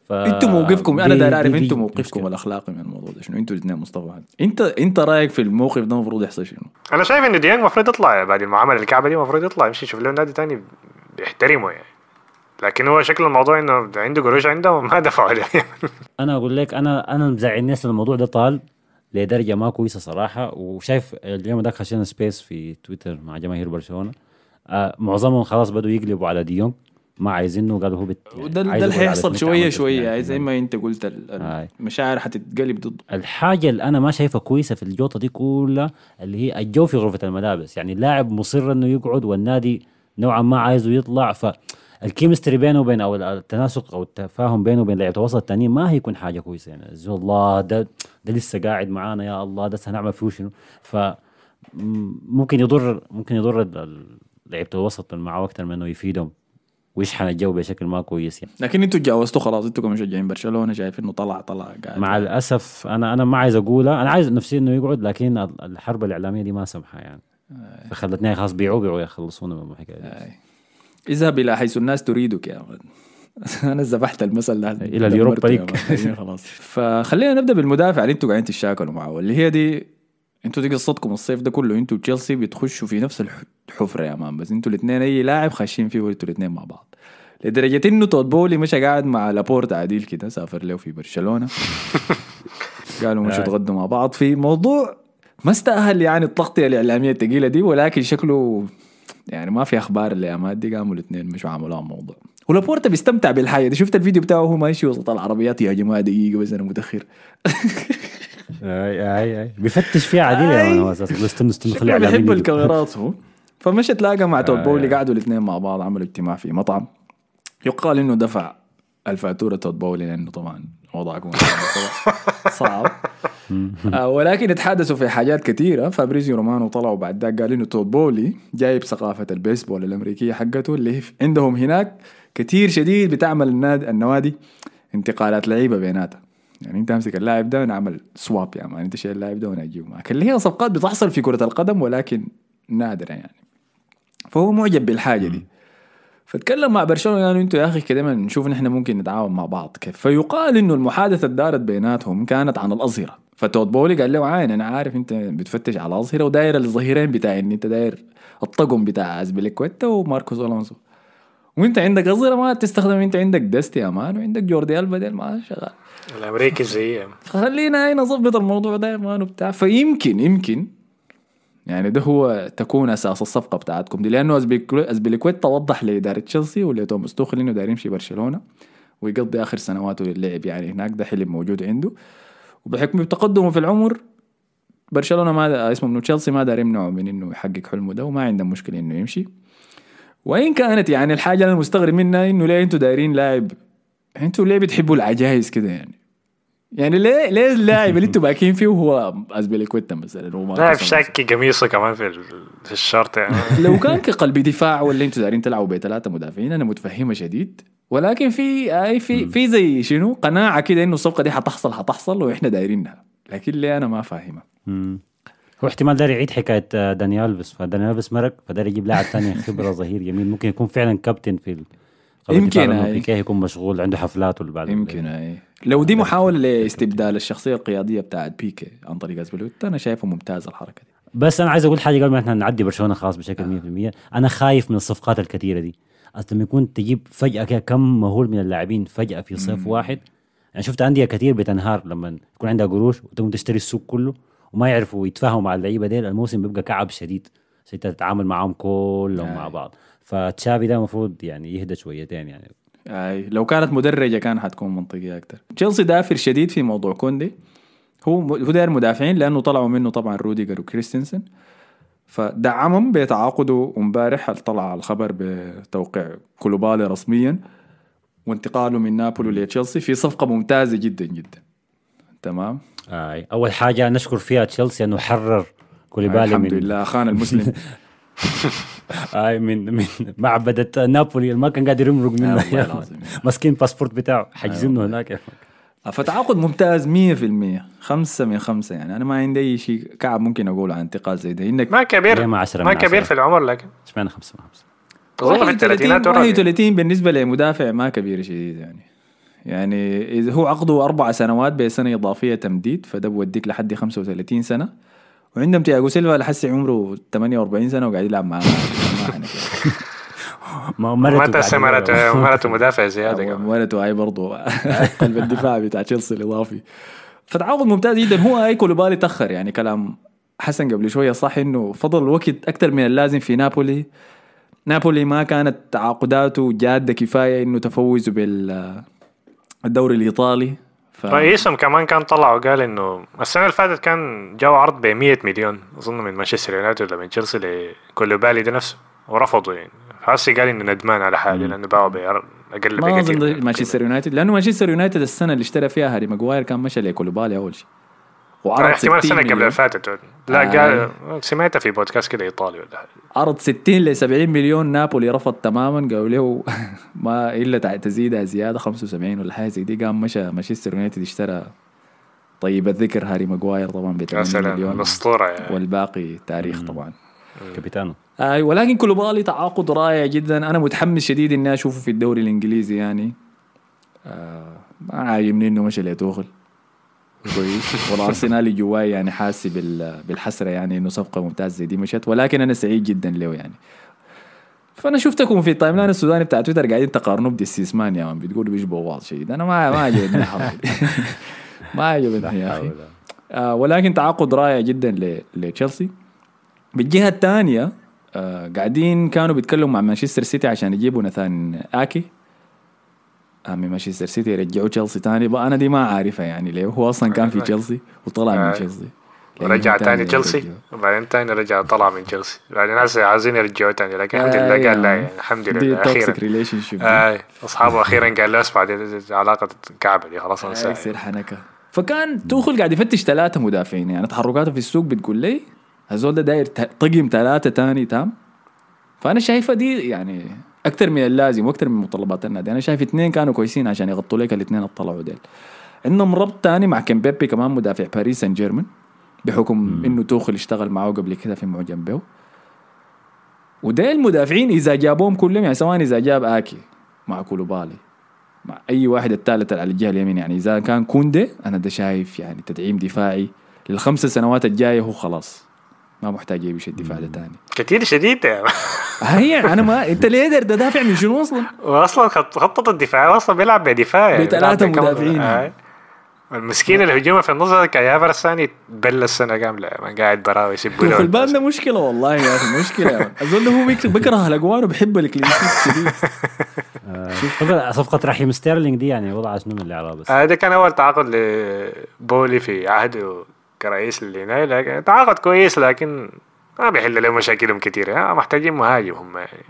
ف أنتوا موقفكم أنا دي- داير دي- أعرف دي أنتوا موقفكم. الاخلاقي من الموضوع ده شنو؟ أنتوا الاثنين مصطفى انت انت رأيك في الموقف ده المفروض يحصل شنو؟ أنا شايف انه ديونج المفروض يطلع بعد المعاملة الكعبة دي المفروض يطلع يمشي يشوف له نادي تاني بيحترمه يعني. لكن هو شكل الموضوع إنه عنده قروش عنده [laughs] ما دفعوا عليه أنا أقول لك أنا أنا مزعلني أصلاً الموضوع ده طال لدرجة ما كويسة صراحة. وشايف اليوم ده خشينا space في تويتر مع جماهير برشلونة. آه معظمهم خلاص بدوا يقلبوا على ديونج ما عايزينه قالوا هو بت وده ده اللي سميث شوية شوية. يعني زي ما انت قلت. المشاعر حتتقلب ضد الحاجة اللي أنا ما شايفها كويسة في الجوطة دي كلها اللي هي الجو في غرفة الملابس. يعني اللاعب مصر إنه يقعد والنادي نوعا ما عايزه يطلع فالكيمستري بينه وبين أو التناسق أو التفاهم بينه وبين لعيبة الوسط الثانيين ما هيكون حاجة كويسة. يعني زي الله ده ده لسه قاعد معانا يا الله ده هنعمل فيه شنو؟ ف ممكن يضر ممكن يضر لعيبة الوسط اللي معاه أكثر من إنه يفيدهم. ويشحن الجو بشكل ما كويس يعني. لكن أنتوا تجاوزتوا خلاص أنتوا كمشجعين برشلونة شايف إنه طلع طلع قاعد. مع الأسف أنا أنا ما عايز اقولها أنا عايز نفسي إنه يقعد لكن ال- الحرب الإعلامية دي ما سمحة يعني. فخلتني خلاص بيعوا بيعوا يخلصونا من الحكاية دي. هاي. اذهب إلى حيث الناس تريدك يا مان [laughs] أنا ذبحت المثل ده. إلى ال Europa League. خلاص. فخلينا نبدأ بالمدافع اللي أنتوا قاعدين تشاكلوا معه اللي هي دي أنتوا دي قصتكم الصيف ده كله أنتوا تشيلسي بتخشوا في نفس الح- الحفرة يا مان بس أنتوا الاثنين أي لاعب خاشين فيه أنتوا الاثنين مع بعض. لدرجة إنه توت بولي مشى قاعد مع لابورتا عديل كده سافر له في برشلونة. [laughs] قالوا مشوا آه. تغدوا مع بعض. في موضوع ما استأهل يعني التغطية الإعلامية الثقيلة دي ولكن شكله يعني ما في أخبار الايامات دي قاموا الاثنين مش عملوا موضوع. ولابورتا بيستمتع بالحياة. دي شفت الفيديو بتاعه وهو ماشي وسط العربيات يا جماعة دقيقة بس أنا متأخر. [laughs] أي أي أي. بيفتش فيها عديل يا. مان أساسا استنى استنى خلي شكله بيحب الكاميرات هو. فمشى تلاقى مع تود آه، بولي. قعدوا الاثنين مع بعض عملوا اجتماع في مطعم. يقال إنه دفع الفاتورة تود بولي لأنه طبعا وضعكم [laughs] صعب. آه ولكن اتحدثوا في حاجات كثيرة. فابريزيو رومانو طلعوا بعد ذاك قال إنه تود بولي جايب ثقافة البيسبول الأمريكية حقته اللي عندهم هناك كثير شديد بتعمل النادي النوادي انتقالات لعيبة بيناتها يعني انت امسك اللاعب ده ونعمل swap يا مان. انت شايل اللاعب ده وأنا اجيبه معك اللي هي صفقات بتحصل في كرة القدم ولكن نادرة يعني. فهو معجب بالحاجة دي. فتكلم مع برشلونة قالوا أنتوا يا أخي كده نشوف نحن ممكن نتعاون مع بعض. كيف؟ فيقال إنه المحادثة اللي دارت بيناتهم كانت عن الأظهرة. فتود بولي قال له عين أنا عارف أنت بتفتش على الأظهرة وداير الظهيرين بتاعي إن أنت داير الطقم بتاع أزبيليكويتا وماركوس ألونسو. وأنت عندك أظهرة ما تستخدم أنت عندك ديست يا مان وعندك جوردي البا ديل ما شغال. الأمريكي زي فخلينا هنا نظبط الموضوع ده يا مان وبتاع فيمكن يمكن. يعني ده هو تكون أساس الصفقة بتاعتكم دي لأنه أزبيك- ازبيليكويتا وضح لإدارة تشيلسي ولتوماس توخل إنه داير يمشي برشلونة ويقضي آخر سنواته للعب يعني هناك ده حلم موجود عنده. وبحكم تقدمه في العمر برشلونة ما دا اسمه منه تشيلسي ما دار يمنعه من إنه يحقق حلمه ده وما عندهم مشكلة إنه يمشي. وإن كانت يعني الحاجة اللي أنا مستغرب منها إنه ليه أنتوا دايرين لاعب أنتوا ليه بتحبوا العجائز كده يعني؟ يعني ليه ليه اللاعب اللي أنتوا باكين فيه هو أزبيليكويتا مثلا وما لاعب شاكي قميصه كمان في في الشرط يعني. [laughs] لو كان كقلب دفاع ولا أنتوا دايرين تلعبوا بثلاثه مدافعين أنا متفهمة شديد. ولكن في أي في في زي شنو؟ قناعة كده إنه الصفقة دي حتحصل حتحصل وإحنا دايرينها لكن ليه أنا ما فاهمها. هو احتمال داري يعيد حكاية آه، داني ألفيس. فداني ألفيس مرق فداري يجيب لاعب ثاني خبرة ظهير يمين. ممكن يكون فعلا كابتن في يمكن هاي. بيكيه يكون مشغول عنده حفلات ولا بعد يمكن إي. لو دي محاولة لاستبدال الشخصية القيادية بتاعت بيكيه عن طريق ازبيليكويتا أنا شايفه ممتاز الحركة دي. بس أنا عايز أقول حاجة قبل ما إحنا نعدي برشلونة خلاص بشكل 100% أنا خايف من الصفقات الكثيرة دي. اصل لما يكون تجيب فجأة كده كم مهول من اللاعبين فجأة في صيف واحد. يعني شفت أندية كثير بتنهار لما يكون عندها قروش وتقوم تشتري السوق كله وما يعرفوا يتفاهموا مع اللعيبة ديل. الموسم بيبقى كعب شديد. عشان تتعامل معاهم كلهم مع بعض. فتشافي ده المفروض يعني يهدى شويتين يعني. أي لو كانت مدرجة كان حتكون منطقيه أكثر تشيلسي دافر شديد في موضوع كوندي. هو هو داير مدافعين لأنه طلعوا منه طبعا روديجر وكريستنسن. فدعمهم بتعاقده امبارح طلع الخبر بتوقيع كوليبالي رسميا وانتقاله من نابولي لتشيلسي في صفقة ممتازة جدا جدا. تمام؟ آي. أول حاجة نشكر فيها تشيلسي أنه حرر كوليبالي الحمد من لله أخانا المسلم. [laughs] [laughs] آي من من معبدة نابولي. ما كان قادر يمرق منه. والله يا العظيم. [laughs] مسكين باسبورت بتاعه. حاجزينه هناك. يا أخي. فتعاقد ممتاز 100% خمسة من خمسة يعني. أنا ما عندي أي شيء كعب ممكن أقوله عن انتقال زي ده. إنك ما كبير ما عشرة ما كبير؟ في العمر لكن إشمعنى خمسة من خمسة اظن في الثلاثينات 31 already. 31 بالنسبة لمدافع ما كبير شديد يعني. يعني إذا هو عقده أربع سنوات بسنة إضافية تمديد فده بوديك لحد 35 سنة. وعندهم تياجو سيلفا لحسي عمره 48 سنة وقاعد يلعب معاه ما مرته مرته مرته مدافع زيادة كمان. ولده هاي برضه قلب الدفاع بتاع تشيلسي الإضافي. فتعاقد ممتاز جدا. هو هاي كوليبالي تأخر يعني كلام حسن قبل شوية صح إنه فضل وقت أكثر من اللازم في نابولي. نابولي ما كانت تعاقداته جادة كفاية إنه تفوزوا بالدوري الإيطالي. ف... رئيسهم كمان كان طلع وقال إنه السنة اللي فاتت كان جاوا عرض ب 100 مليون أظن من مانشستر يونايتد ولا من تشيلسي لكوليبالي ده نفسه ورفضوا يعني. هسه قال إنه ندمان على حاجة لأنه باعوا بأقل بكثير أظن من ده مانشستر يونايتد لأنه مانشستر يونايتد السنة اللي اشترى فيها هاري ماجواير كان مشى لكوليبالي أول شيء. وعرض احتمال 60 السنة قبل. اللي فاتت لا آه. قال سمعتها في بودكاست كده ايطالي ولا حاجة. عرض 60 ل 70 مليون نابولي رفض تماما قالوا له [laughs] ما إلا تزيدها زيادة 75 ولا حاجة زي دي. قام مشى مانشستر يونايتد اشترى طيب الذكر هاري ماجواير طبعا ب 80 يا سلام مليون. الأسطورة يعني. والباقي تاريخ طبعا. كابيتانو. اي ولكن كوليبالي تعاقد رائع جدا. أنا متحمس شديد إني أشوفه في الدوري الإنجليزي يعني. آه ما عاجبني إنه مشى لتوخل كويس. والارسنالي الجواي يعني بال- بالحسرة يعني إنه صفقة ممتازة زي دي مشت ولكن أنا سعيد جدا له يعني. فأنا شفتكم في ال timeline السوداني بتاع تويتر قاعدين تقارنوا بديالسيسمان يا مان بتقولوا بيشبهوا بعض شديد أنا ما ما عجبني [laughs] ما عجبتني يا أخي. آه ولكن تعاقد رائع جدا لتشيلسي. بالجهة الثانية آه قاعدين كانوا بيتكلموا مع مانشستر سيتي عشان يجيبوا ناثان آكي. من مانشستر سيتي يرجعوا تشيلسي تاني. بقى أنا دي ما عارفها يعني ليه. هو أصلا كان في تشيلسي وطلع من آه. تشيلسي. رجع تاني تشيلسي؟ وبعدين تاني رجع طلع من تشيلسي. بعدين ناس عايزين يرجعوا تاني. لكن الحمد آه، لله قال لا يعني. يعني الحمد لله. أخيرا. ريليشن شيب اي أصحابه أخيرا قال له اسمع دي علاقة كعبة دي. خلاص انساها يصير حنكة. فكان توخل قاعد يفتش ثلاثة مدافعين. يعني تحركاته في السوق بتقول لي الزول ده داير طقم ثلاثة تاني تام. فأنا شايفة دي يعني أكثر من اللازم وأكثر من متطلبات النادي. أنا شايف اثنين كانوا كويسين عشان يغطوا لك الاثنين اللي طلعوا ديل. عندهم ربط تاني مع كمبيبي كمان مدافع باريس سان جيرمان بحكم إنه توخل اشتغل معه قبل كده في معجم به وديل المدافعين إذا جابوهم كلهم يعني سواء إذا جاب آكي مع كولوبالي مع أي واحد الثالث على الجهة اليمين يعني إذا كان كوندي أنا ده شايف يعني تدعيم دفاعي للخمس سنوات الجاية هو خلاص. ما محتاج يمشي الدفاع ده تاني كتير شديد يعني [laughs] هي أنا ما أنت ليه قادر تدافع من شنو أصلا؟ واصلا خط- خطط الدفاع أصلا بيلعب بدفاع يعني بكم- مدافعين. آي. المسكين اللي هجومه في النص هذا كيافر الثاني بل السنة كاملة ما قاعد براوي توخ له البان ده مشكلة والله يا أخي مشكلة. ده هو بيكره الاجوان وبيحب الكلينشيت شديد طبعا [laughs] صفقة رحيم ستيرلينج دي يعني وضعها شنو من الإعراب بس. هذا كان أول تعاقد لبولي في عهده. كرئيس للنادي لكن تعاقد كويس لكن ما بيحل لهم مشاكلهم كثيره ها، محتاجين مهاجم هم يعني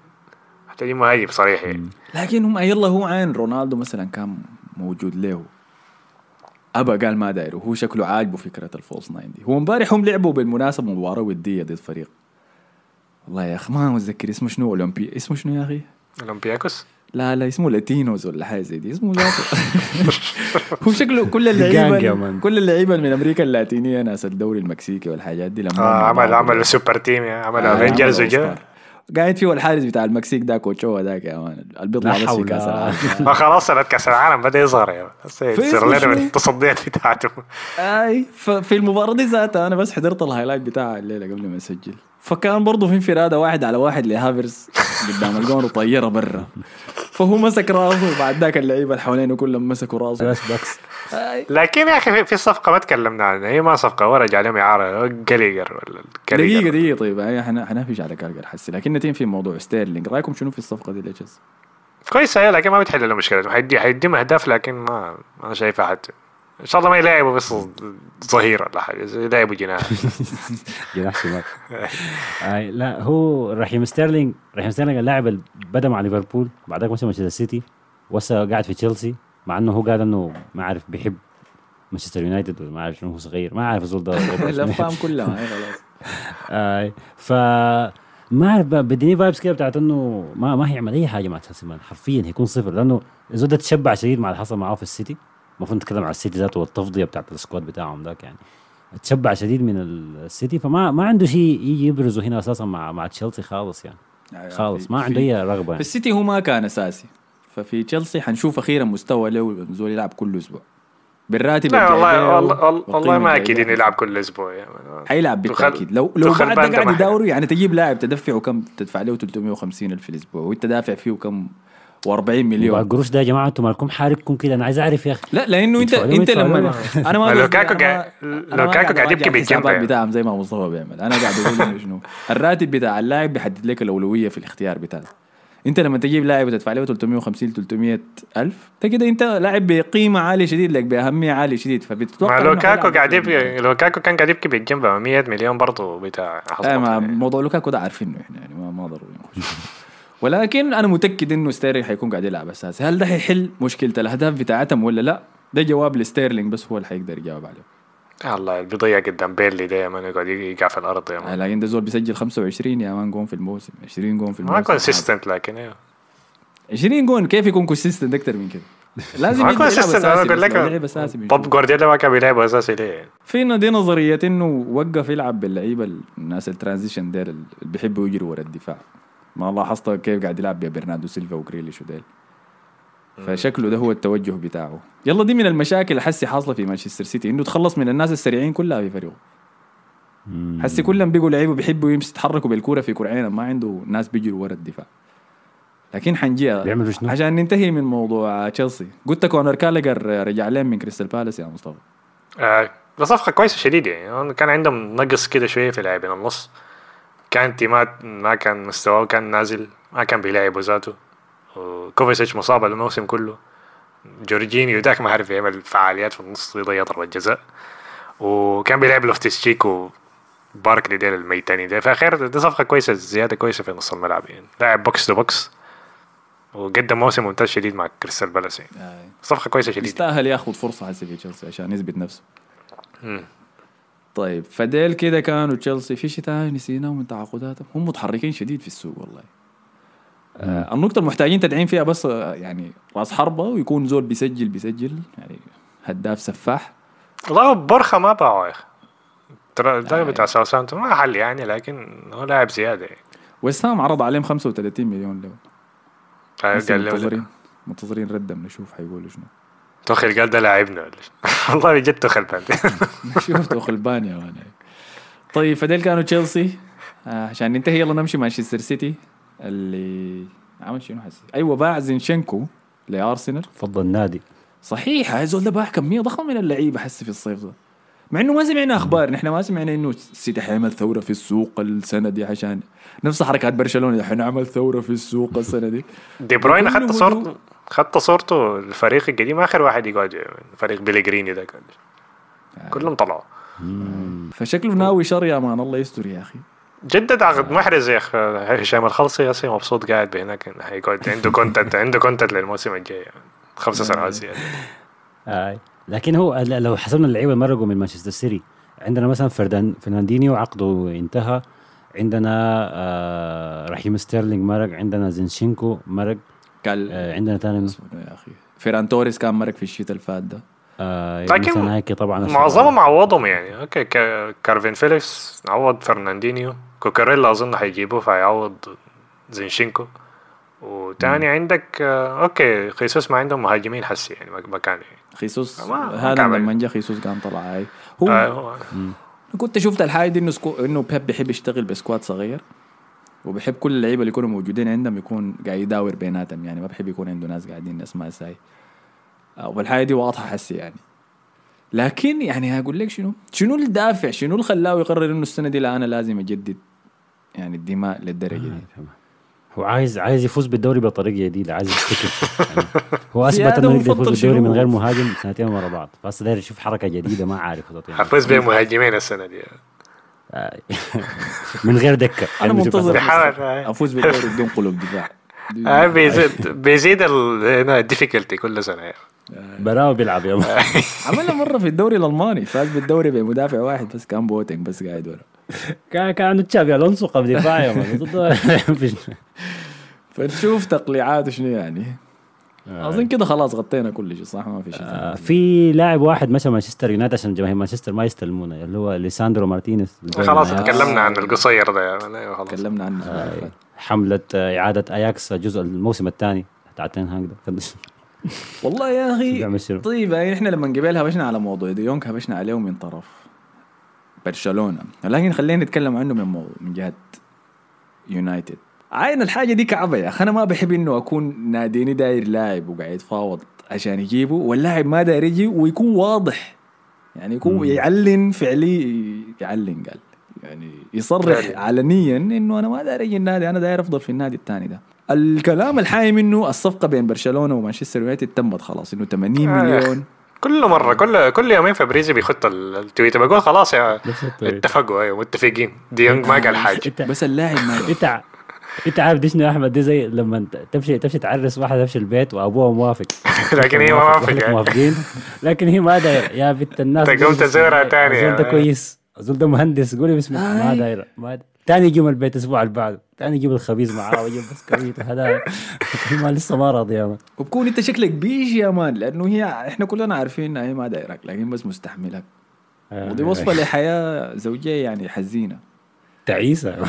محتاجين مهاجم صريح يعني. لكن هم يلا هو عين رونالدو مثلا كان موجود له. أبا قال ما داير وهو شكله عاجبه فكرة ال false nine دي هو امبارح هم لعبوا بالمناسبة مباراة ودية ضد فريق. والله يا أخي ما متذكر اسمه شنو؟ اولمبي اسمه شنو يا أخي؟ أولمبياكوس. لا لا اسمه لاتينوز ولا حاجة زي دي. اسمه ذاته [laughs] هو شكله كل اللعيبة man. كل اللعيبة من أمريكا اللاتينية ناس الدوري المكسيكي والحاجات دي لما آه عمل عمل super team يعني عمل افنجرز وجا قاعد فيه الحارس بتاع المكسيك ده كوتشو ذاك يا man. لا بس في. كأس العالم. [laughs] ما خلاص سنة كأس العالم بدأ يظهر يا اسمه لنا التصديات بتاعته. أي ففي المباراة دي ذاتها أنا بس حضرت ال highlight بتاعها الليلة قبل ما اسجل فكان برضه في انفرادة واحد على واحد لهافرز. [laughs] قدام الجون وطيرة برا. فهو مسك راسه وبعد ذاك اللعيبه اللي حوالينه كلهم مسكوا راسه. بس. لكن يا أخي في- صفقة ما تكلمنا عنها. هي ما صفقة ورج عليهم إعارة. جاليجر ولا دقيقة دقيقة طيب. هي حن- حنفيش على كالجر حسي لكن نتين في موضوع ستيرلينج. رأيكم شنو في الصفقة دي ليتشز كويسة هي لكن ما بتحل له مشكلته حيدي حيديهم أهداف لكن ما ما شايفها حتى إن شاء الله ما يلاعبوا بس ظهير ولا حاجة يلاعبوا جناح. [laughs] جناح شمال. آي لا هو رحيم ستيرلينج رحيم ستيرلينج اللاعب اللي بدأ مع ليفربول بعدك مشى مانشستر سيتي وهسه قاعد في تشيلسي مع إنه هو قال إنه ما عارف بيحب مانشستر يونايتد ولا ما عارف شنو هو صغير ما عارف الزول ده. [laughs] الافلام كلها هي خلاص. [laughs] اي ف ما أعرف بديني vibes كده بتاعت إنه ما ما هيعمل أي حاجة مع تشيلسي حرفيا هيكون صفر لأنه الزول ده تشبع شديد مع اللي حصل معاه في السيتي المفروض نتكلم على السيتي ذاته والتفضية بتاعت ال squad بتاعهم ذاك يعني. تشبع شديد من السيتي فما ما عنده شيء يجي يبرزه هنا أساسا مع مع تشيلسي خالص يعني. خالص ما عنده أي رغبة في يعني. السيتي هو ما كان أساسي. ففي تشيلسي حنشوف أخيرا مستوى له زول يلعب كل أسبوع. بالراتب لا والله والله والله, ما أكيد. إنه يلعب كل أسبوع يعني. حيلعب بالتأكيد. لو لو بعد قاعد يداوروا يعني تجيب لاعب تدفعه كم؟ تدفع له 350 ألف في الأسبوع وأنت دافع فيه كم؟ و40 موضوع مليون القروش ده يا جماعة أنتم مالكم حارقكم كده أنا عايز أعرف يا أخي لا لأنه انت أنت لما. أنا ما لو كاكو لو كاكو قاعد يبكي بالجنب يعني. بتاعهم زي ما مصطفى بيعمل أنا قاعد أقول شنو الراتب بتاع اللاعب بيحدد لك الأولوية في الاختيار بتاعك أنت لما تجيب لاعب وتدفع له 350 300 ألف ده كده أنت لاعب بقيمة عالية شديد لك بأهمية عالية شديد فبتتوقع ما إنه لوكاكو حيلعب قاعد يبكي لوكاكو كان قاعد يبكي بالجنب 100 مليون برضه بتاع آه حصل ما. موضوع لوكاكو ده عارفينه إحنا يعني ما ما ضروري نخش. ولكن أنا متأكد إنه ستيرلينج حيكون قاعد يلعب أساسي. هل ده حيحل مشكلة الأهداف بتاعتهم ولا لا؟ ده جواب لستيرلينج بس هو اللي حيقدر يجاوب عليه. الله بيضيع قدام بيرلي ده يا man يقعد يقع في الأرض يا آه، مان لكن ده زول بيسجل 25 يا man جون في الموسم. 20 جون في الموسم. ما consistent لكن أيوه 20 جون كيف يكون consistent أكثر من كده؟ [laughs] لازم يلعب كونسيستنت أنا أساسي. بيب جوارديولا ما كان بيلعب أساسي ليه؟ فينا دي نظرية إنه وقف يلعب باللعيبة الناس ال transition ديل اللي بيحبوا يجروا ورا الدفاع. ما لاحظت كيف قاعد يلعب ببرناردو سيلفا وجريليش وديل. فشكله ده هو التوجه بتاعه. يلا دي من المشاكل اللي حسي حاصلة في مانشستر سيتي إنه تخلص من الناس السريعين كلها في فريقه. حسي كلهم بيقوا لعيبة بيحبوا يمشي يتحركوا بالكورة في كرعين ما عنده ناس بيجروا ورا الدفاع. لكن حنجيها. عشان ننتهي من موضوع تشيلسي. قلت كونر جالاجر رجع لين من كريستال بالاس يا مصطفى. آه ده صفقة كويسة شديد يعني. كان عندهم نقص كده شوية في لاعبين النص. كانتي ما ما كان مستواه كان نازل ما كان بيلعبوا ذاته وكوفاسيتش مصاب الموسم كله. جورجينيو ذاك ما عارف يعمل فعاليات في النص يضيع ضربة جزاء. وكان بيلعب لوفتيس تشيك وباركلي ديل الميتاني ده فخير دي صفقة كويسة زيادة كويسة في نص الملعب يعني. لاعب box to box وقدم موسم ممتاز شديد مع كريستال بالاس يعني. آه. صفقة كويسة شديد يستاهل ياخذ فرصة حسي في تشيلسي عشان يثبت نفسه. طيب فديل كده كانوا تشيلسي في شيء تاني نسيناه من تعاقداتهم هم متحركين شديد في السوق والله. آه النقطة المحتاجين تدعيم فيها بس آه، يعني راس حربة ويكون زول بيسجل بيسجل يعني هداف سفاح. والله بورخا ما باعوا يا أخي. ترى آه. بتاع ساوثهامبتون ما حل يعني لكن هو لاعب زيادة. يعني وسام عرض عليهم 35 مليون قال له منتظرين منتظرين ردهم نشوف حيقولوا شنو. توخيل قال ده لاعبنا ولا؟ [laughs] والله بجد توخيل بعد شفته خلبان يا مان طيب فديل كانوا تشيلسي. آه عشان ننتهي يلا نمشي مانشستر سيتي اللي عمل شنو حسي أيوه باع زينشينكو لأرسنال. فضى النادي صحيح هاي زول ده باع كمية ضخمة من اللعيبة حسي في الصيف ده. مع إنه ما سمعنا أخبار. نحن ما سمعنا إنه السيتي حيعمل ثورة في السوق السنة دي عشان نفس حركات برشلونة. حنعمل ثورة في السوق السنة دي. [laughs] دي بروين خدت صورته خدت صورته. الفريق القديم آخر واحد يقعد فريق بيليجريني ده كان كلهم طلعوا. فشكله ناوي شر يا man. الله يستر يا أخي. جدد عقد محرز يا أخي. هشام الخلصي يا أخي مبسوط قاعد بهناك. إنه حيقعد عنده content عنده content للموسم الجاي. خمسة سنوات زيادة. آه. لكن هو لو حسبنا اللعيبة اللي مرقوا من مانشستر سيتي عندنا مثلا فردان فرناندينيو عقده انتهى عندنا آه رحيم ستيرلينج مرق عندنا زينشينكو مرق قال آه عندنا ثاني اسمه يا أخي. فيران توريس كان مرق في الشتاء اللي فات ده. آه لكن طبعا معظمهم عوضهم يعني. okay كا- كالفين فيليبس عوض فرناندينيو كوكوريلا أظن حيجيبوه فيعوض زينشينكو. وتاني عندك آه، okay خيسوس ما عندهم مهاجمين حسي يعني مكان يعني. خيسوس. هذا. لما جا خيسوس قام طلع هاي. هو آه، كنت شفت الحاجة دي إنه squa... إنه بيب بيحب يشتغل ب squad صغير وبيحب كل اللعيبة اللي يكونوا موجودين عندهم يكون قاعد يداور بيناتهم يعني ما بحب يكون عنده ناس قاعدين ناس ما ساي والحاجة دي واضحة حسي يعني. لكن يعني هقول لك شنو؟ شنو الدافع؟ شنو اللي خلاه يقرر إنه السنة دي لا أنا لازم أجدد يعني الدماء للدرجة دي؟ هو عايز عايز يفوز بالدوري بطريقة جديدة عايز يفتكر يعني هو [laughs] أثبت إنه يقدر يفوز بالدوري؟ من غير مهاجم سنتين ورا بعض فهسه داير يشوف حركة جديدة ما عارف خطط يعني. حفوز بمهاجمين السنة دي آه. [laughs] من غير دكة أنا يعني منتظر أفوز بالدوري بدون قلوب دفاع آه، بيزيد بيزيد ال difficulty كل سنة. براو بيلعب يا man. [laughs] عملها مرة في الدوري الألماني فاز بالدوري بمدافع واحد بس كان بواتنج بس قاعد ورا كان كان عنده تشابي ألونسو قبل دفاع يا ضد- [laughs] فنشوف تقليعاته شنو يعني أظن كده خلاص غطينا كل شيء صح ما في شيء آه،. في لاعب واحد مشى مانشستر يونايتد عشان جماهير مانشستر ما يستلمونه اللي هو ليساندرو مارتينيز خلاص آه. تكلمنا عن القصير ده أيوه خلاص تكلمنا عنه آه،. حملة آه، إعادة أياكس جزء الموسم الثاني بتاع تين هانج ده [laughs] والله يا أخي؟ طيب يعني إحنا لما قبل هبشنا على موضوع ديونج هبشنا عليه من طرف برشلونة. لكن خلينا نتكلم عنه من من جهة يونايتد عاين الحاجة دي كعبة يا أخي. أنا ما بحب إنه أكون ناديني داير لاعب وقاعد يتفاوض عشان يجيبه واللاعب ما داير يجي ويكون واضح. يعني يكون يعلن فعلي يعلن قال. يعني يصرح فعلي. علنيا إنه أنا ما داير أجي النادي أنا داير أفضل في النادي الثاني ده. الكلام الحايم إنه الصفقة بين برشلونة ومانشستر يونايتد تمت خلاص إنه 80 آه. أخي. مليون. كل مرة كل كل يومين فابريزيو بيخط ال- التويتر بقول خلاص يا. اتفقوا أيوه متفقين. ديونج ما قال حاجة. بس اللاعب ما انت انت عارف دي شنو يا أحمد دي زي لما تمشي تمشي تعرس واحد تمشي البيت وابوها موافق. [laughs] لكن هي ما يعني. موافقين. لكن هي ما دايرة. يا بنت الناس تقوم تزورها. تاني الزول ده يعني. كويس. الزول ده مهندس. قولي بسم الله. ما آي. دايرة. ما دا- تاني يجيب البيت الأسبوع اللي بعده. تاني يجيب الخبيز معاه ويجيب بسكويت وهذا [laughs] ما لسه ما راضي يا man. وبكون أنت شكلك بيجي يا man لأنه هي إحنا كلنا عارفين إنها هي ما دايرك لكن بس مستحملك ودي وصفة لحياة زوجية يعني حزينة. تعيسة.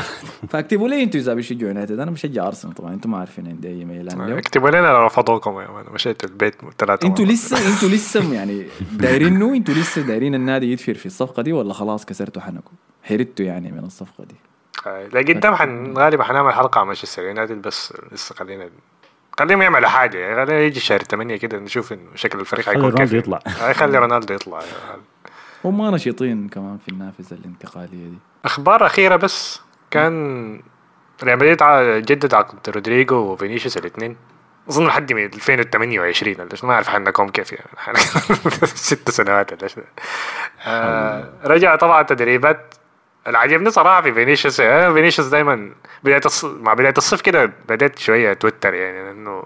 فاكتبوا لي أنتوا إذا بتشجعوا يونايتد أنا بشجع ارسنال طبعا أنتم ما عارفين عندي أي ميلان. له اكتبوا لنا لو رفضوكم يا man. مشيت البيت ثلاثة أنتوا. لسه أنتوا لسه يعني دايرينه أنتوا لسه دايرين النادي يدفر في الصفقة دي ولا خلاص كسرتوا حنكم. حيرتوا يعني من الصفقة دي. لا قدام حن غالبا حنعمل حلقة عن مانشستر يونايتد بس لسه خلينا خليهم يعملوا حاجة. يعني خلينا يجي شهر 8 كده نشوف إنه شكل الفريق حيكون رونالدو كيف. يطلع. آه، خلي رونالدو يطلع. هم ما نشيطين كمان في النافذة الانتقالية دي. أخبار أخيرة بس. كان ريال مدريد جدد عقد رودريجو وفينيسيوس الاثنين. أظن لحد من 2028 ولا ما أعرف حنكم كيف يعني. [laughs] [laughs] ست سنوات ولا آه رجع طبعا تدريبات. اللي عجبني صراحة في فينيسيوس آه فينيسيوس دايما بداية الص... مع بداية الصيف كده بدأت شوية اتوتر يعني لأنه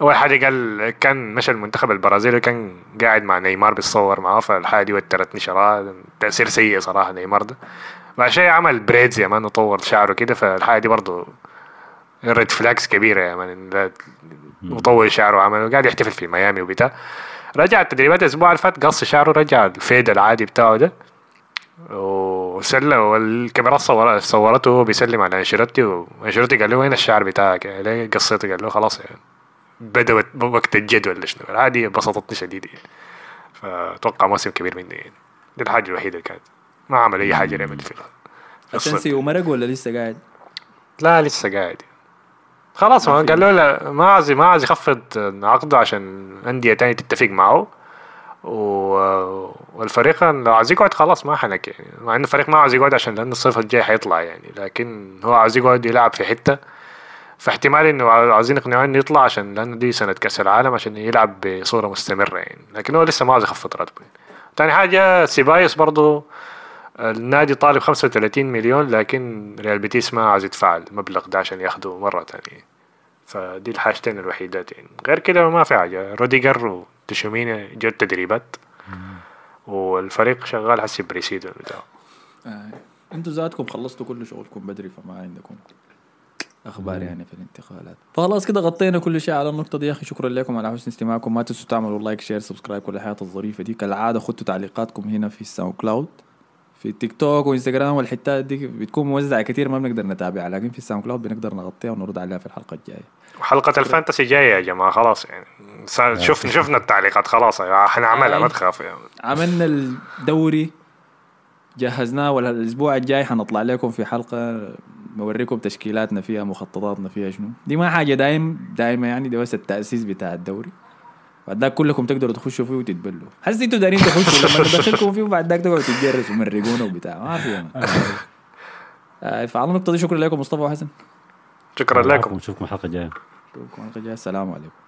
أول حاجة قال كان مشى المنتخب البرازيلي كان قاعد مع نيمار بيتصور معاه فالحاجة دي وترتني شراء تأثير سيء صراحة نيمار ده. بعد شيء عمل braids يا man وطور شعره كده فالحاجة دي برضه red flags كبيرة يا man وطول شعره وعمل قاعد يحتفل في ميامي وبتاع. رجع التدريبات الأسبوع اللي فات قص شعره رجع ال fade العادي بتاعه ده. وسلم والكاميرا صور صورته وهو بيسلم على إنشيلوتي وانشيلوتي قال له وين الشعر بتاعك؟ يعني ليه قصيته قال له خلاص يعني بدا وقت- وقت الجد ولا شنو؟ هذه بسطتني شديد يعني. فأتوقع موسم كبير مني يعني. دي الحاجة الوحيدة اللي كانت. ما عمل أي حاجة ريال مدريد في الصيف. اسنسيو مرق ولا لسه قاعد؟ لا لسه قاعد. خلاص ما قال له لا ما عايز ما عايز يخفض عقده عشان أندية تانية تتفق معه. والفريق لو عايز يقعد خلاص ما حنك يعني. مع انه الفريق ما عايز يقعد عشان لأنه الصيف الجاي حيطلع يعني. لكن هو عايز يقعد يلعب في حتة. فاحتمال إنه عايزين يقنعوه إنه يطلع عشان لأنه دي سنة كأس العالم عشان يلعب بصورة مستمرة يعني. لكن هو لسه ما عايز يخفض راتبه. تاني حاجة سيبايوس برضه النادي طالب 35 مليون لكن ريال بيتيس ما عايز يدفع المبلغ ده عشان ياخده مرة تانية. فدي الحاجتين الوحيدات يعني غير كده ما في حاجة. روديجر وتشوميني جو التدريبات والفريق شغال حسي pre-season بتاعه. آه. أنتوا ذاتكم خلصتوا كل شغلكم بدري فما عندكم أخبار يعني في الانتقالات. فخلاص كده غطينا كل شيء على النقطة دي يا أخي. شكرا لكم على حسن استماعكم. ما تنسوا تعملوا like share subscribe كل الحاجات الظريفة دي. كالعادة خدوا تعليقاتكم هنا في ال SoundCloud في التيك توك وانستغرام والحتات دي بتكون موزعة كثير ما بنقدر نتابعها لكن في ال SoundCloud بنقدر نغطيها ونرد عليها في الحلقة الجاية. وحلقة ال fantasy جاية يا جماعة خلاص يعني. شفنا شفنا التعليقات خلاص حنعملها ما تخافوا يعني. عملنا الدوري جهزناه ولا الأسبوع الجاي حنطلع لكم في حلقة نوريكم تشكيلاتنا فيها مخططاتنا فيها شنو. دي ما حاجة دايم دايما يعني دي بس التأسيس بتاع الدوري. بعد ذاك كلكم تقدروا تخشوا فيه وتتبلوا. حس أنتوا دارين تخشوا لما ندخلكم فيه وبعد ذاك تقعدوا تتجرسوا ومرقونا وبتاع. ما في آه فعلى النقطة دي شكرا لكم مصطفى وحسن. شكرا لكم. نشوفكم الحلقة الجايه نشوفكم الحلقة الجايه السلام عليكم.